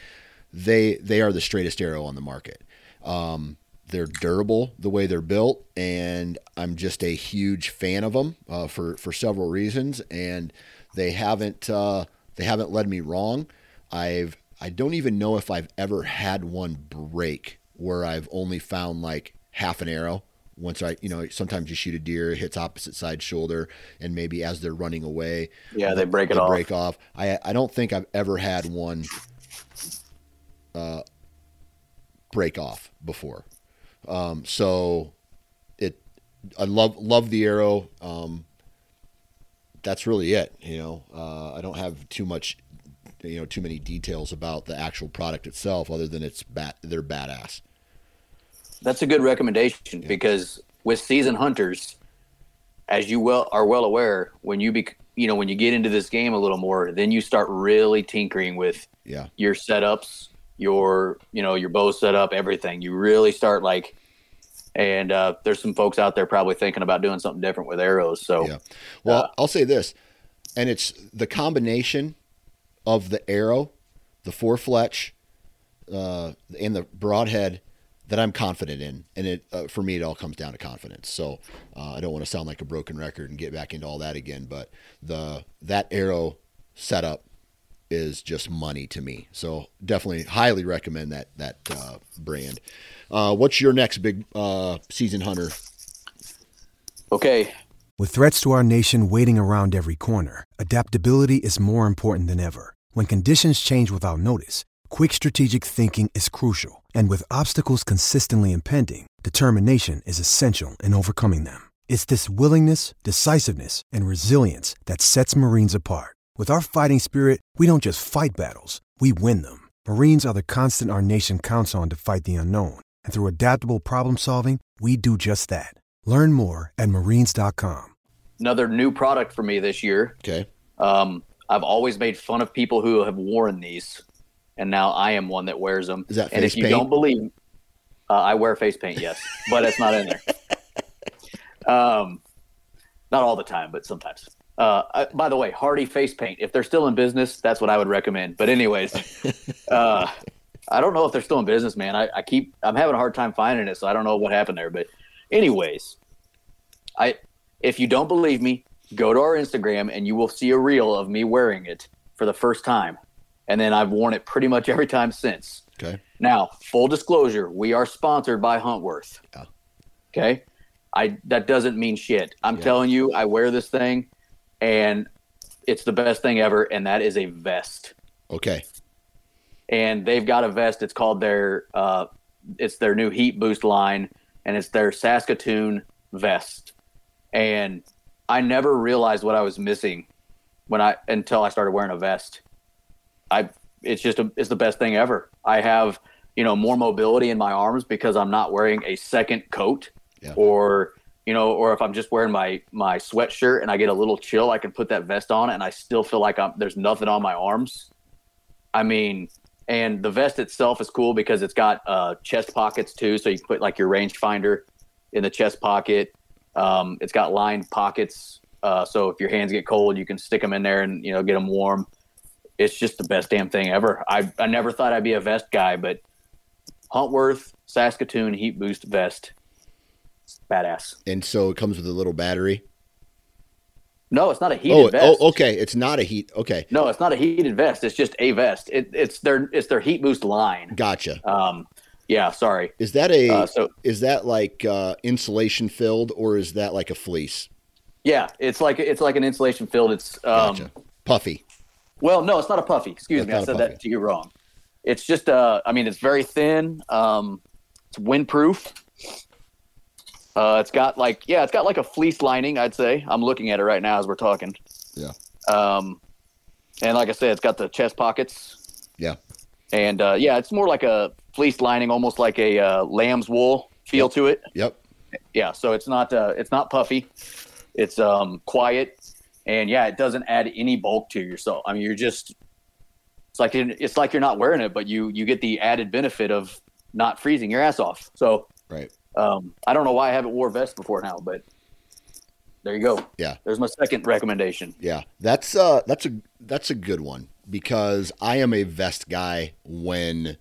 they they are the straightest arrow on the market. Um, they're durable the way they're built, and I'm just a huge fan of them uh, for for several reasons. And they haven't uh, they haven't led me wrong. I've I don't even know if I've ever had one break where I've only found like half an arrow once I, you know, sometimes you shoot a deer, it hits opposite side shoulder, and maybe as they're running away, Yeah, they break it they off. break off. I I don't think I've ever had one uh, break off before. Um, so it I love love the arrow. Um, that's really it. You know, uh, I don't have too much, you know, too many details about the actual product itself, other than it's bat. They're badass. That's a good recommendation because with season hunters, as you well are well aware, when you be you know when you get into this game a little more, then you start really tinkering with Yeah, your setups, your you know your bow setup, everything. You really start like, and uh, there's some folks out there probably thinking about doing something different with arrows. So yeah. Well, I'll say this, and it's the combination of the arrow, the four fletch, uh, and the broadhead that I'm confident in. And it uh, for me, it all comes down to confidence. So uh, I don't want to sound like a broken record and get back into all that again. But the that arrow setup is just money to me. So definitely, highly recommend that that uh, brand. Uh, what's your next big uh, season hunter? okay, With threats to our nation waiting around every corner, adaptability is more important than ever. When conditions change without notice, quick strategic thinking is crucial. And with obstacles consistently impending, determination is essential in overcoming them. It's this willingness, decisiveness, and resilience that sets Marines apart. With our fighting spirit, we don't just fight battles, we win them. Marines are the constant our nation counts on to fight the unknown. And through adaptable problem solving, we do just that. Learn more at marines.com. Another new product for me this year. Okay. Um, I've always made fun of people who have worn these, and now I am one that wears them. Is that face and if you paint? don't believe, uh, I wear face paint, yes, but it's not in there. Um, not all the time, but sometimes. Uh, I, by the way, Hardy face paint. If they're still in business, that's what I would recommend. But anyways, uh, I don't know if they're still in business, man. I, I keep I'm having a hard time finding it, so I don't know what happened there. But anyways, I if you don't believe me, go to our Instagram and you will see a reel of me wearing it for the first time, and then I've worn it pretty much every time since. Okay. Now, full disclosure, we are sponsored by Huntworth. Yeah. Okay. I that doesn't mean shit. I'm Yeah. telling you, I wear this thing and it's the best thing ever, and that is a vest. Okay. And they've got a vest, it's called their uh it's their new heat boost line, and it's their Saskatoon vest. And I never realized what I was missing when I until I started wearing a vest. I it's just a, it's the best thing ever. I have you know more mobility in my arms because I'm not wearing a second coat, Yeah. or you know, or if I'm just wearing my my sweatshirt and I get a little chill, I can put that vest on and I still feel like I'm there's nothing on my arms. I mean, and the vest itself is cool because it's got uh, chest pockets too, so you can put like your rangefinder in the chest pocket. Um, it's got lined pockets, uh, so if your hands get cold, you can stick them in there and you know get them warm. It's just the best damn thing ever. I I never thought I'd be a vest guy, but Huntworth Saskatoon Heat Boost vest, badass. And so it comes with a little battery. No, it's not a heated Oh, vest. oh, okay. It's not a heat. Okay. No, it's not a heated vest. It's just a vest. It, it's their it's their Heat Boost line. Gotcha. Um, yeah, sorry. Is that a Uh, so is that like uh, insulation filled or is that like a fleece? yeah, it's like it's like an insulation filled. It's um, Gotcha. Puffy. well, no, it's not a puffy. Excuse It's me, I said that to you wrong. It's just uh, I mean, it's very thin. Um, it's windproof. Uh, it's got like yeah, it's got like a fleece lining. I'd say I'm looking at it right now as we're talking. Yeah. Um, and like I said, it's got the chest pockets. Yeah. And uh, yeah, it's more like a fleece lining, almost like a uh, lamb's wool feel Yep. to it. Yep. Yeah, so it's not uh, it's not puffy. It's um, quiet, and yeah, it doesn't add any bulk to yourself. I mean, you're just it's like it's like you're not wearing it, but you you get the added benefit of not freezing your ass off. So Right. Um, I don't know why I haven't wore a vest before now, but there you go. Yeah. There's my second recommendation. Yeah. That's uh that's a that's a good one because I am a vest guy when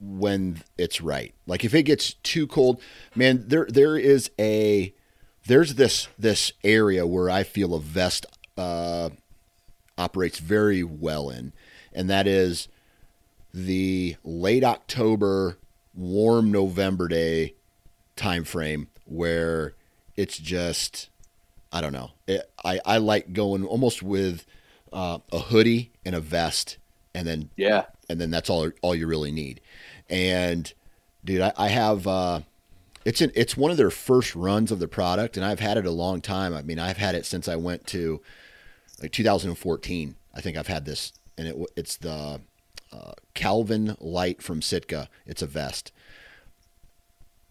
when it's right. Like if it gets too cold, man, there there is a there's this this area where I feel a vest uh operates very well in, and that is the late October, warm November day time frame where it's just I don't know. It, I I like going almost with uh, a hoodie and a vest, and then Yeah. and then that's all all you really need. And dude, I, I have uh, it's an, it's one of their first runs of the product, and I've had it a long time. I mean, I've had it since I went to like 2014. I think I've had this, and it it's the uh, Kelvin Lite from Sitka. It's a vest.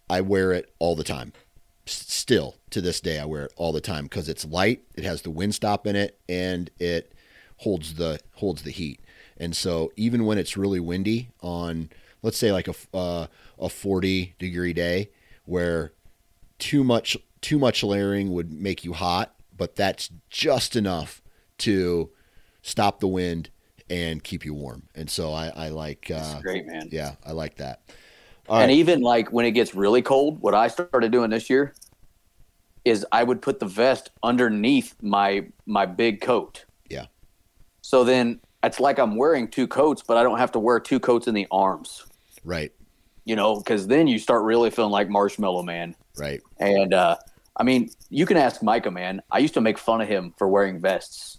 I wear it all the time. Still to this day, I wear it all the time because it's light. It has the wind stop in it, and it holds the holds the heat. And so even when it's really windy on, let's say like a uh, a 40 degree day, where too much too much layering would make you hot, but that's just enough to stop the wind and keep you warm. And so I, I like, uh, Great man. yeah, I like that. and even like when it gets really cold, what I started doing this year is I would put the vest underneath my my big coat. Yeah. So then it's like I'm wearing two coats, but I don't have to wear two coats in the arms. Right. You know, because then you start really feeling like Marshmallow Man. Right. And uh, I mean, you can ask Micah, man. I used to make fun of him for wearing vests.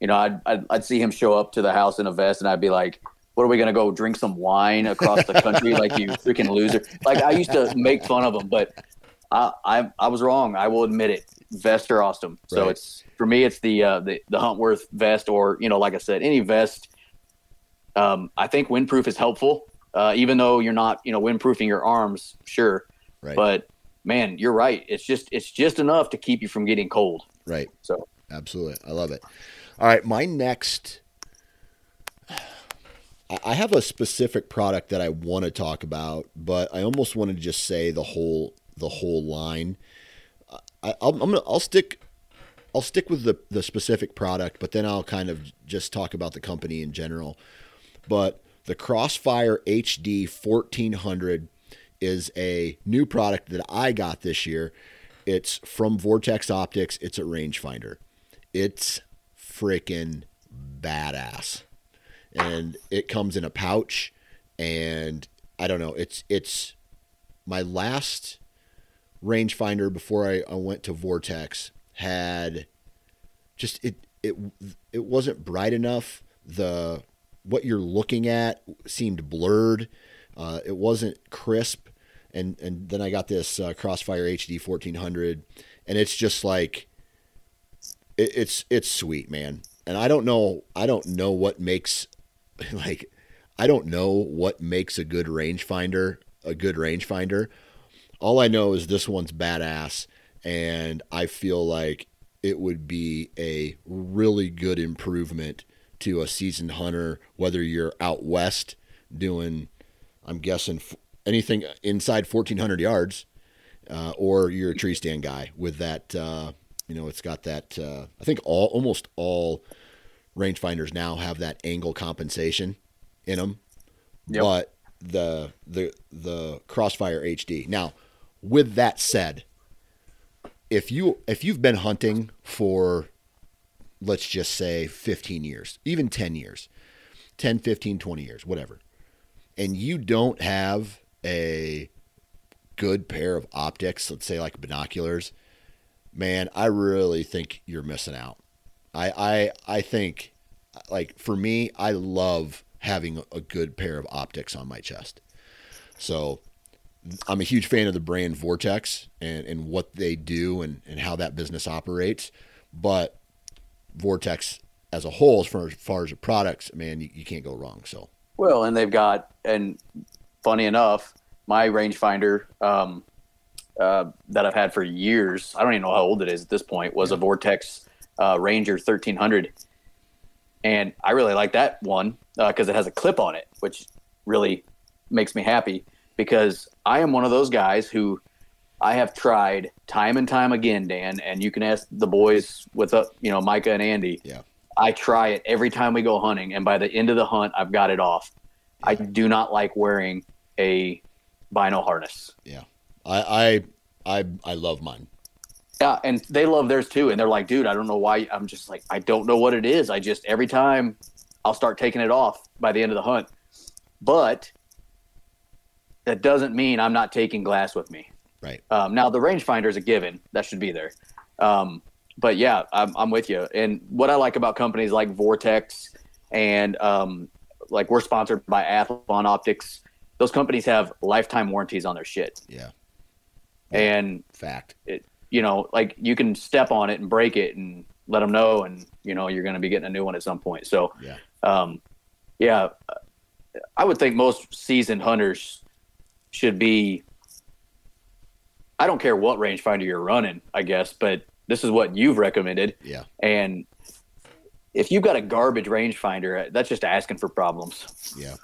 You know, I'd, I'd, I'd see him show up to the house in a vest, and I'd be like, "What are we gonna go drink some wine across the country like you freaking loser?" Like I used to make fun of him, but I I, I was wrong. I will admit it. Vests are awesome. So Right. it's for me, it's the uh, the the Huntworth vest, or you know, like I said, any vest. Um, I think windproof is helpful, uh, even though you're not, you know, windproofing your arms, sure Right. but man, you're right. It's just it's just enough to keep you from getting cold. Right. So Absolutely. I love it. All right. My next, I- have a specific product that I want to talk about, but I almost want to just say the whole, the whole line. I, I'll, I'm gonna, I'll stick, I'll stick with the, the specific product, but then I'll kind of just talk about the company in general. But the Crossfire HD 1400 is a new product that I got this year. It's from Vortex Optics. It's a rangefinder. It's freaking badass. And it comes in a pouch and I don't know, it's it's my last rangefinder before I, I went to Vortex had just it it it wasn't bright enough. The what you're looking at seemed blurred. Uh, it wasn't crisp. And and then I got this uh, Crossfire HD 1400, and it's just like it, it's it's sweet, man. And I don't know I don't know what makes like I don't know what makes a good rangefinder a good rangefinder. All I know is this one's badass, and I feel like it would be a really good improvement to a seasoned hunter, whether you're out west doing, I'm guessing, anything inside 1,400 yards, uh, or you're a tree stand guy with that. Uh, you know, it's got that. Uh, I think all almost all rangefinders now have that angle compensation in them, Yep. but the the the Crossfire HD. Now, with that said, if you if you've been hunting for let's just say 15 years, even 10 years, 10, 15, 20 years, whatever, and you don't have a good pair of optics, let's say like binoculars, man, I really think you're missing out. I I I think like for me, I love having a good pair of optics on my chest. So I'm a huge fan of the brand Vortex and, and what they do and, and how that business operates. But Vortex as a whole, as far as, far as the products, man, you, you can't go wrong. So Well, and they've got, and funny enough, my rangefinder um, uh, that I've had for years, I don't even know how old it is at this point, was a Vortex uh, Ranger 1300. And I really like that one because it has a clip on it, which really makes me happy because I am one of those guys who I have tried time and time again, Dan, and you can ask the boys with, uh, you know, Micah and Andy. yeah, I try it every time we go hunting, and by the end of the hunt, I've got it off. I do not like wearing a bino harness. yeah, I I I, I love mine. Yeah, and they love theirs too, and they're like, "Dude, I don't know why." I'm just like, I don't know what it is. I just every time I'll start taking it off by the end of the hunt, but that doesn't mean I'm not taking glass with me. Right. Um, now the rangefinder is a given; that should be there. Um, but yeah, I'm, I'm with you. And what I like about companies like Vortex and um, like we're sponsored by Athlon Optics, those companies have lifetime warranties on their shit. Yeah. And Fact. it, you know, like you can step on it and break it and let them know, and you know you're going to be getting a new one at some point. So, Yeah. um, yeah, I would think most seasoned hunters should be. I don't care what rangefinder you're running, I guess, but this is what you've recommended. Yeah. And if you've got a garbage rangefinder, that's just asking for problems. Yeah.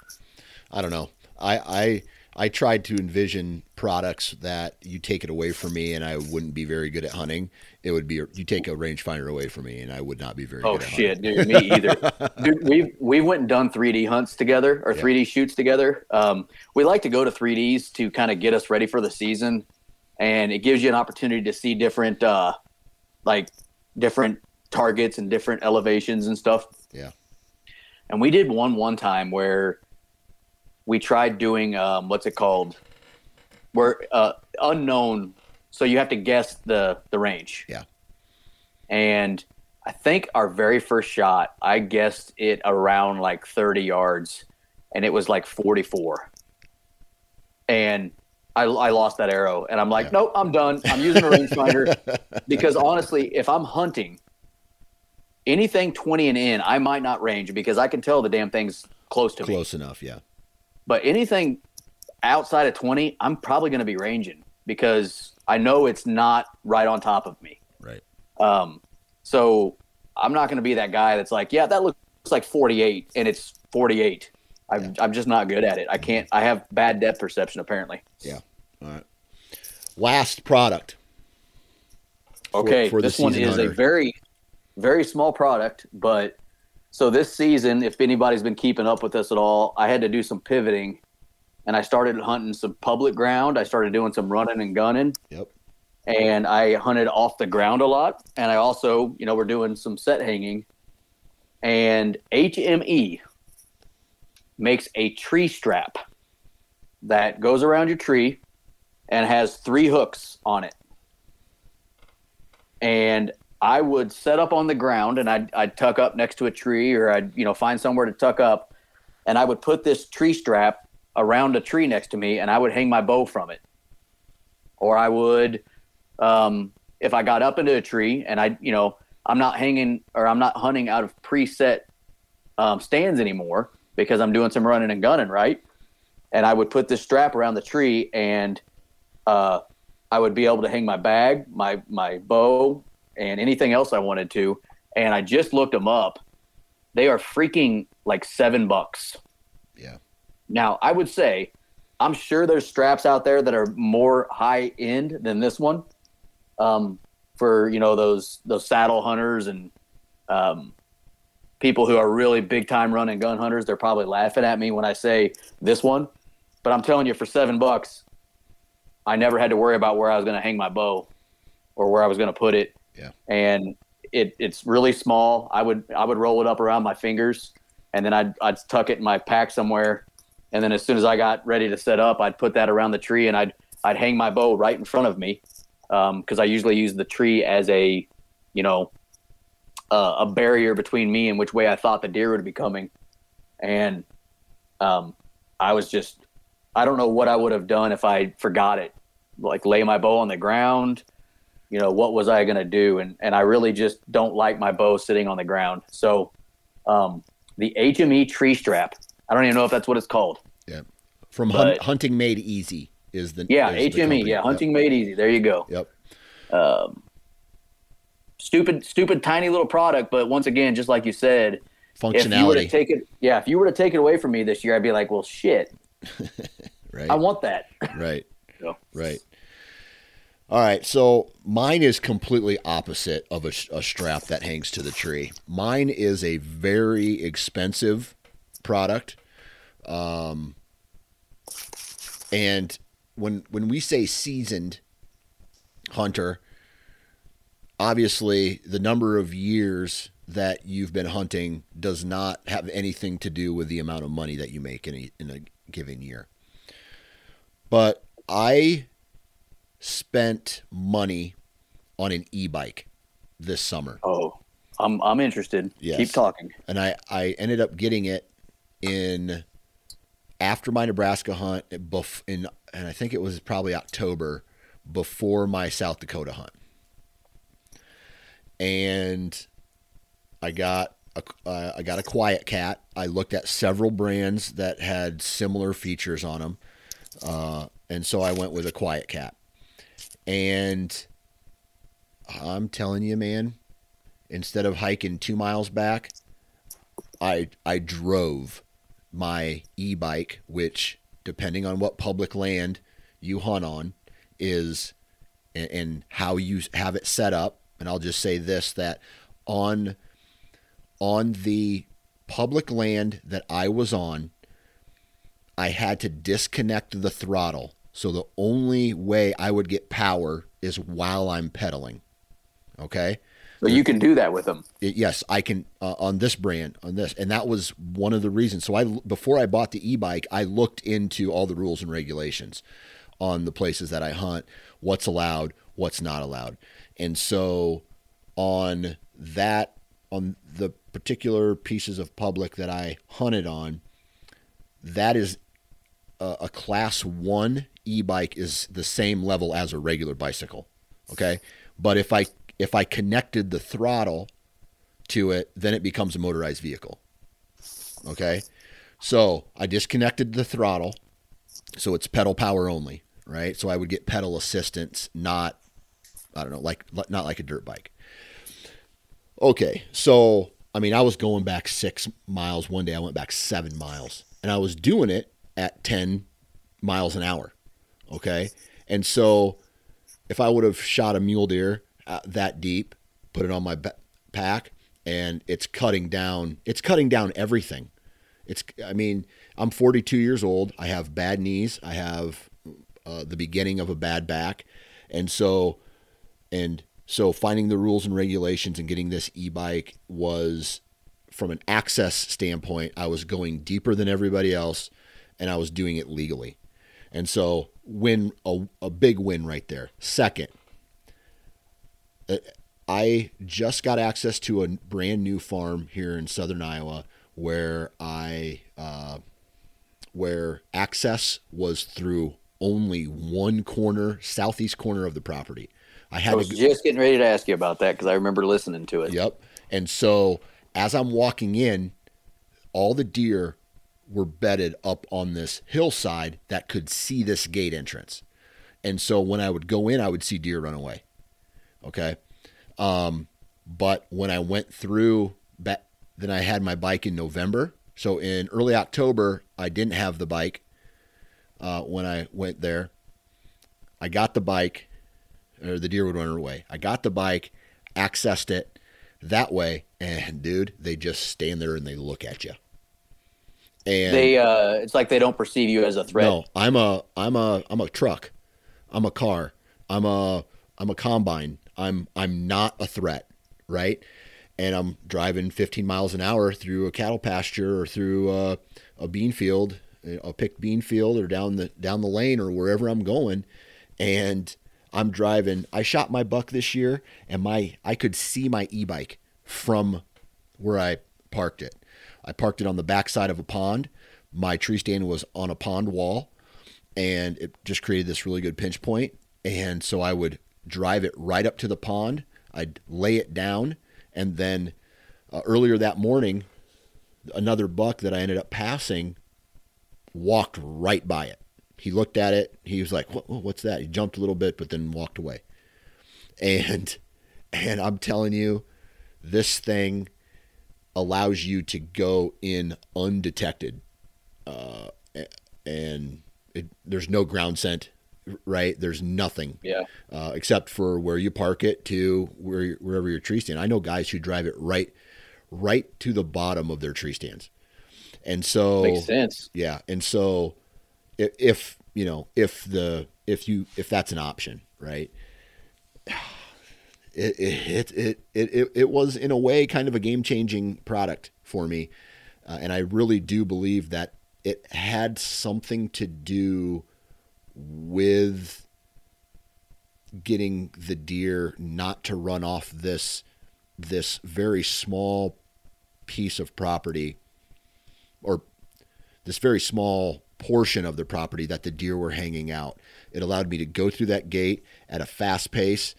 I don't know. I I I tried to envision products that you take it away from me and I wouldn't be very good at hunting. It would be you take a rangefinder away from me and I would not be very Oh good at shit, dude, me either. dude, we we went and done 3D hunts together or 3D shoots together. Um, we like to go to 3Ds to kind of get us ready for the season, and it gives you an opportunity to see different, uh, like different targets and different elevations and stuff. Yeah. And we did one one time where we tried doing um, what's it called? Where uh, unknown, so you have to guess the the range. Yeah. And I think our very first shot, I guessed it around like 30 yards, and it was like 44. And I, I lost that arrow, and I'm like, Yeah. nope, I'm done. I'm using a rangefinder because honestly, if I'm hunting anything 20 and in, I might not range because I can tell the damn thing's close to me. Close enough, yeah. But anything outside of 20, I'm probably going to be ranging because I know it's not right on top of me. Right. Um, so I'm not going to be that guy that's like, yeah, that looks like 48 and it's 48. I'm, I'm just not good at it. I can't, I have bad depth perception apparently. Yeah. All right. Last product. for- Okay. for this one is a very, very small product, but so this season, if anybody's been keeping up with us at all, I had to do some pivoting and I started hunting some public ground. I started doing some running and gunning. Yep. and I hunted off the ground a lot. And I also, you know, we're doing some set hanging. And HME makes a tree strap that goes around your tree and has three hooks on it. And I would set up on the ground and I'd, I'd tuck up next to a tree or I'd, you know, find somewhere to tuck up. And I would put this tree strap around a tree next to me and I would hang my bow from it. Or I would, um, if I got up into a tree and I, you know, I'm not hanging or I'm not hunting out of preset um, stands anymore because I'm doing some running and gunning, right? And I would put this strap around the tree and uh, I would be able to hang my bag, my my bow, and anything else I wanted to. And I just looked them up. They are freaking like seven bucks. Yeah. Now, I would say, I'm sure there's straps out there that are more high end than this one. Um, for you know those those saddle hunters and um, people who are really big time running gun hunters, they're probably laughing at me when I say this one. But I'm telling you, for seven bucks, I never had to worry about where I was going to hang my bow or where I was going to put it. Yeah. And it it's really small. I would I would roll it up around my fingers, and then I'd I'd tuck it in my pack somewhere. And then as soon as I got ready to set up, I'd put that around the tree, and I'd I'd hang my bow right in front of me, because I usually use the tree as a, you know, uh, a barrier between me and which way I thought the deer would be coming. And um, I was just, I don't know what I would have done if I forgot it. Like lay my bow on the ground, you know, what was I going to do? And, and I really just don't like my bow sitting on the ground. So um, the HME tree strap, I don't even know if that's what it's called. Yeah. From But- hunting made easy is the Yeah, is HME. company. Yeah, hunting made easy. There you go. Yep. Stupid, stupid, tiny little product, but once again, just like you said, if you were to Functionality. take it, yeah, if you were to take it away from me this year, I'd be like, well, shit, right. I want that. Right. So, Right. All right. So mine is completely opposite of a, a strap that hangs to the tree. Mine is a very expensive product. Um, and when when we say seasoned hunter, obviously the number of years that you've been hunting does not have anything to do with the amount of money that you make in a, in a given year. But I spent money on an e-bike this summer. oh, I'm I'm interested. Yes. Keep talking. and I, I ended up getting it in after my Nebraska hunt bef- in and I think it was probably October before my South Dakota hunt. And I got a, uh, I got a QuietKat. I looked at several brands that had similar features on them, uh, and so I went with a QuietKat. And uh, I'm telling you, man, instead of hiking two miles back, I I drove my e-bike, which depending on what public land you hunt on, is and, and how you have it set up. And I'll just say this: that on on the public land that I was on, I had to disconnect the throttle. So the only way I would get power is while I'm pedaling. Okay So you can do that with them. yes, I can uh, on this brand on this, and that was one of the reasons. So I before I bought the e-bike, I looked into all the rules and regulations on the places that I hunt, what's allowed, what's not allowed, and so on that on the particular pieces of public that I hunted on, that is a, a class one e-bike is the same level as a regular bicycle. Okay. But if I if I connected the throttle to it, then it becomes a motorized vehicle. Okay. So I disconnected the throttle. So it's pedal power only. right? So I would get pedal assistance, not I don't know, like not like a dirt bike. Okay, so I mean, I was going back six miles one day. I went back seven miles, and I was doing it at ten miles an hour. Okay, and so if I would have shot a mule deer uh, that deep, put it on my pack, and it's cutting down, it's cutting down everything. It's, I mean, I'm 42 years old. I have bad knees. I have uh, the beginning of a bad back, and so, and so finding the rules and regulations and getting this e-bike was, from an access standpoint, I was going deeper than everybody else, and I was doing it legally. And so, win a, a big win right there. Second, uh, I just got access to a brand new farm here in southern Iowa where I uh, where access was through only one corner, southeast corner of the property. I had I was to, just getting ready to ask you about that because I remember listening to it. Yep. And so as I'm walking in, all the deer were bedded up on this hillside that could see this gate entrance. And so when I would go in, I would see deer run away. Okay. Um, but when I went through, then I had my bike in November. So in early October, I didn't have the bike uh, when I went there. I got the bike, or the deer would run away. I got the bike, accessed it that way, and dude, they just stand there and they look at you. And they, uh, it's like they don't perceive you as a threat. No, I'm a, I'm a, I'm a truck. I'm a car. I'm a, I'm a combine. I'm, I'm not a threat, right? And I'm driving 15 miles an hour through a cattle pasture or through a, a bean field, a picked bean field, or down the down the lane or wherever I'm going, and I'm driving. I shot my buck this year, and my I could see my e-bike from where I parked it. I parked it on the backside of a pond. My tree stand was on a pond wall, and it just created this really good pinch point. And so I would drive it right up to the pond. I'd lay it down, and then uh, earlier that morning, another buck that I ended up passing walked right by it. He looked at it. He was like, what, "What's that?" He jumped a little bit, but then walked away. And and I'm telling you, this thing allows you to go in undetected, uh, and it, there's no ground scent, right? There's nothing, yeah, uh, except for where you park it to where wherever your tree stand. I know guys who drive it right, right to the bottom of their tree stands, and so makes sense. Yeah, and so if, if you know if the if you if that's an option, right? It it, it it it it was in a way kind of a game changing product for me, uh, and I really do believe that it had something to do with getting the deer not to run off this this very small piece of property or this very small portion of the property that the deer were hanging out. It allowed me to go through that gate at a fast pace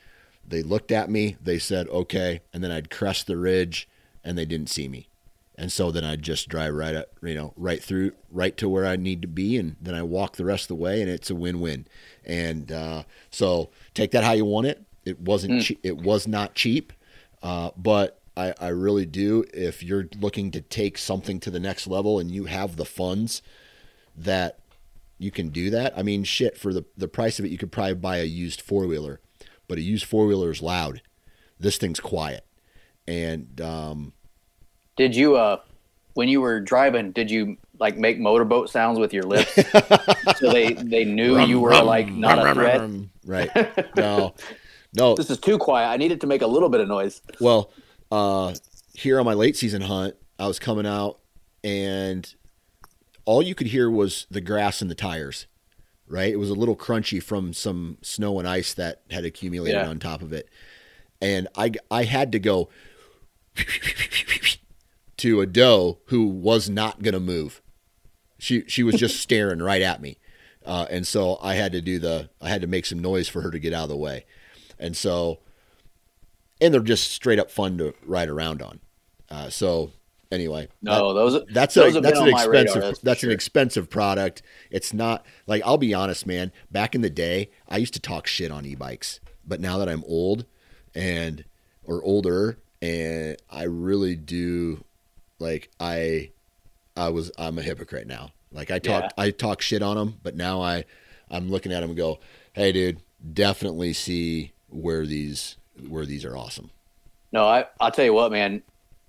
they looked at me, they said, okay, and then I'd crest the ridge and they didn't see me. And so then I'd just drive right up, you know, right through, right to where I need to be, and then I walk the rest of the way, and it's a win-win. And uh, so take that how you want it. It wasn't, mm. che- it was not cheap, uh, but I, I really do. If you're looking to take something to the next level and you have the funds that you can do that. I mean, shit, for the the price of it, you could probably buy a used four wheeler but a used four wheeler is loud. This thing's quiet. And um, did you uh when you were driving, did you like make motorboat sounds with your lips so they they knew rum, you were rum, like not rum, a threat? Right. No. No. This is too quiet. I needed to make a little bit of noise. Well, uh here on my late season hunt, I was coming out and all you could hear was the grass and the tires right? It was a little crunchy from some snow and ice that had accumulated yeah. on top of it. And I, I had to go to a doe who was not going to move. She, she was just staring right at me. Uh, and so I had to do the, I had to make some noise for her to get out of the way. And so, and they're just straight up fun to ride around on. Uh, so anyway. No, those that's those a have an my radar, expensive that's that's, for an sure. expensive product. It's not like I'll be honest, man. Back in the day, I used to talk shit on e-bikes, but now that I'm old and or older, and I really do like I I was I'm a hypocrite now. Like I talk Yeah. I talk shit on them, but now I I'm looking at them and go, hey, dude, definitely see where these where these are awesome. No, I I'll tell you what, man.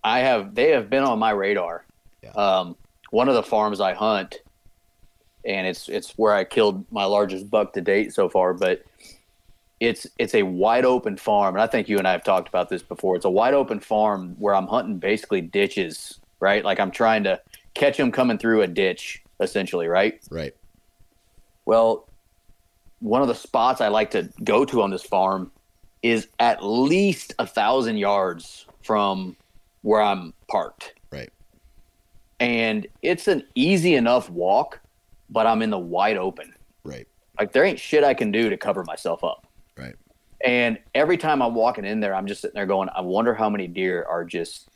I have they have been on my radar. Yeah. Um, one of the farms I hunt, and it's it's where I killed my largest buck to date so far. But it's it's a wide open farm, and I think you and I have talked about this before. It's a wide open farm where I'm hunting basically ditches, right? Like I'm trying to catch them coming through a ditch, essentially, right? Right. Well, one of the spots I like to go to on this farm is at least a thousand yards from where I'm parked. Right. And it's an easy enough walk, but I'm in the wide open. Right. Like there ain't shit I can do to cover myself up. Right. And every time I'm walking in there, I'm just sitting there going, I wonder how many deer are just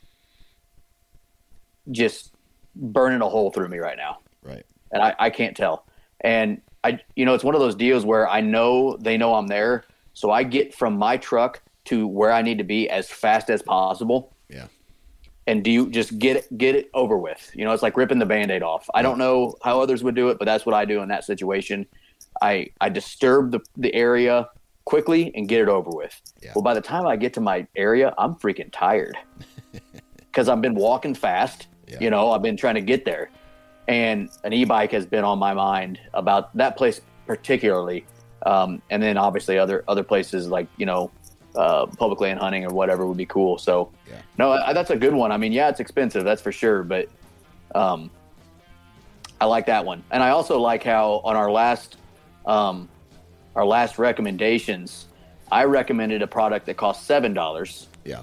just burning a hole through me right now Right. and I, I can't tell. And I, you know, it's one of those deals where I know they know I'm there, so I get from my truck to where I need to be as fast as possible. And do you just get it, get it over with? You know, it's like ripping the band-aid off. I don't know how others would do it, but that's what I do in that situation. I I disturb the the area quickly and get it over with. Yeah. Well, by the time I get to my area, I'm freaking tired because I've been walking fast. Yeah. You know, I've been trying to get there and an e-bike has been on my mind about that place particularly um, and then obviously other other places like you know uh, public land hunting or whatever would be cool so Yeah. no I, that's a good one i mean yeah it's expensive that's for sure but um, i like that one and i also like how on our last um, our last recommendations i recommended a product that cost seven dollars Yeah.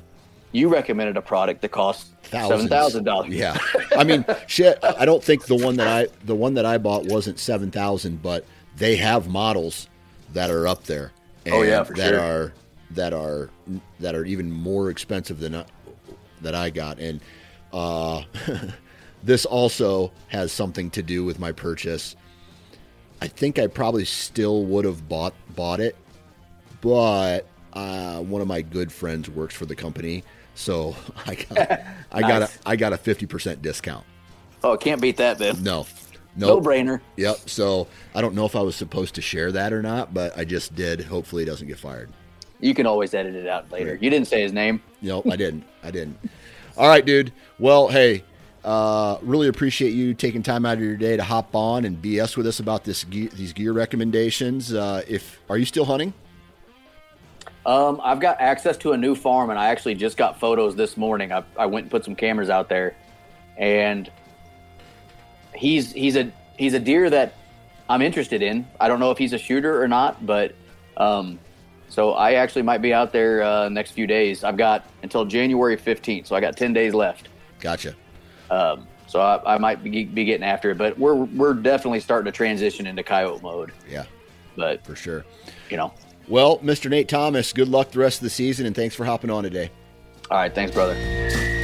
you recommended a product that cost seven Thousands. thousand dollars Yeah. I mean, shit. I don't think the one that I the one that I bought wasn't seven thousand, but they have models that are up there. Oh, yeah, for that sure. are that are that are even more expensive than I, that I got, and uh, this also has something to do with my purchase. I think I probably still would have bought bought it, but uh, one of my good friends works for the company, so I got I got a. I got a fifty percent discount. oh can't beat that then No, no no, brainer Yep. So I don't know if I was supposed to share that or not, but I just did. Hopefully, it doesn't get fired. You can always edit it out later. You didn't say his name. No, I didn't. I didn't. All right, dude. Well, hey, uh, really appreciate you taking time out of your day to hop on and BS with us about this gear, these gear recommendations. Uh, if are you still hunting? Um, I've got access to a new farm, and I actually just got photos this morning. I, I went and put some cameras out there, and he's he's a he's a deer that I'm interested in. I don't know if he's a shooter or not, but um, so I actually might be out there uh, next few days. I've got until January 15th, so I got 10 days left. Gotcha. Um, so I, I might be, be getting after it, but we're we're definitely starting to transition into coyote mode. Yeah, But for sure. you know, Well, Mr. Nate Thomas, good luck the rest of the season, and thanks for hopping on today. all right, thanks, brother.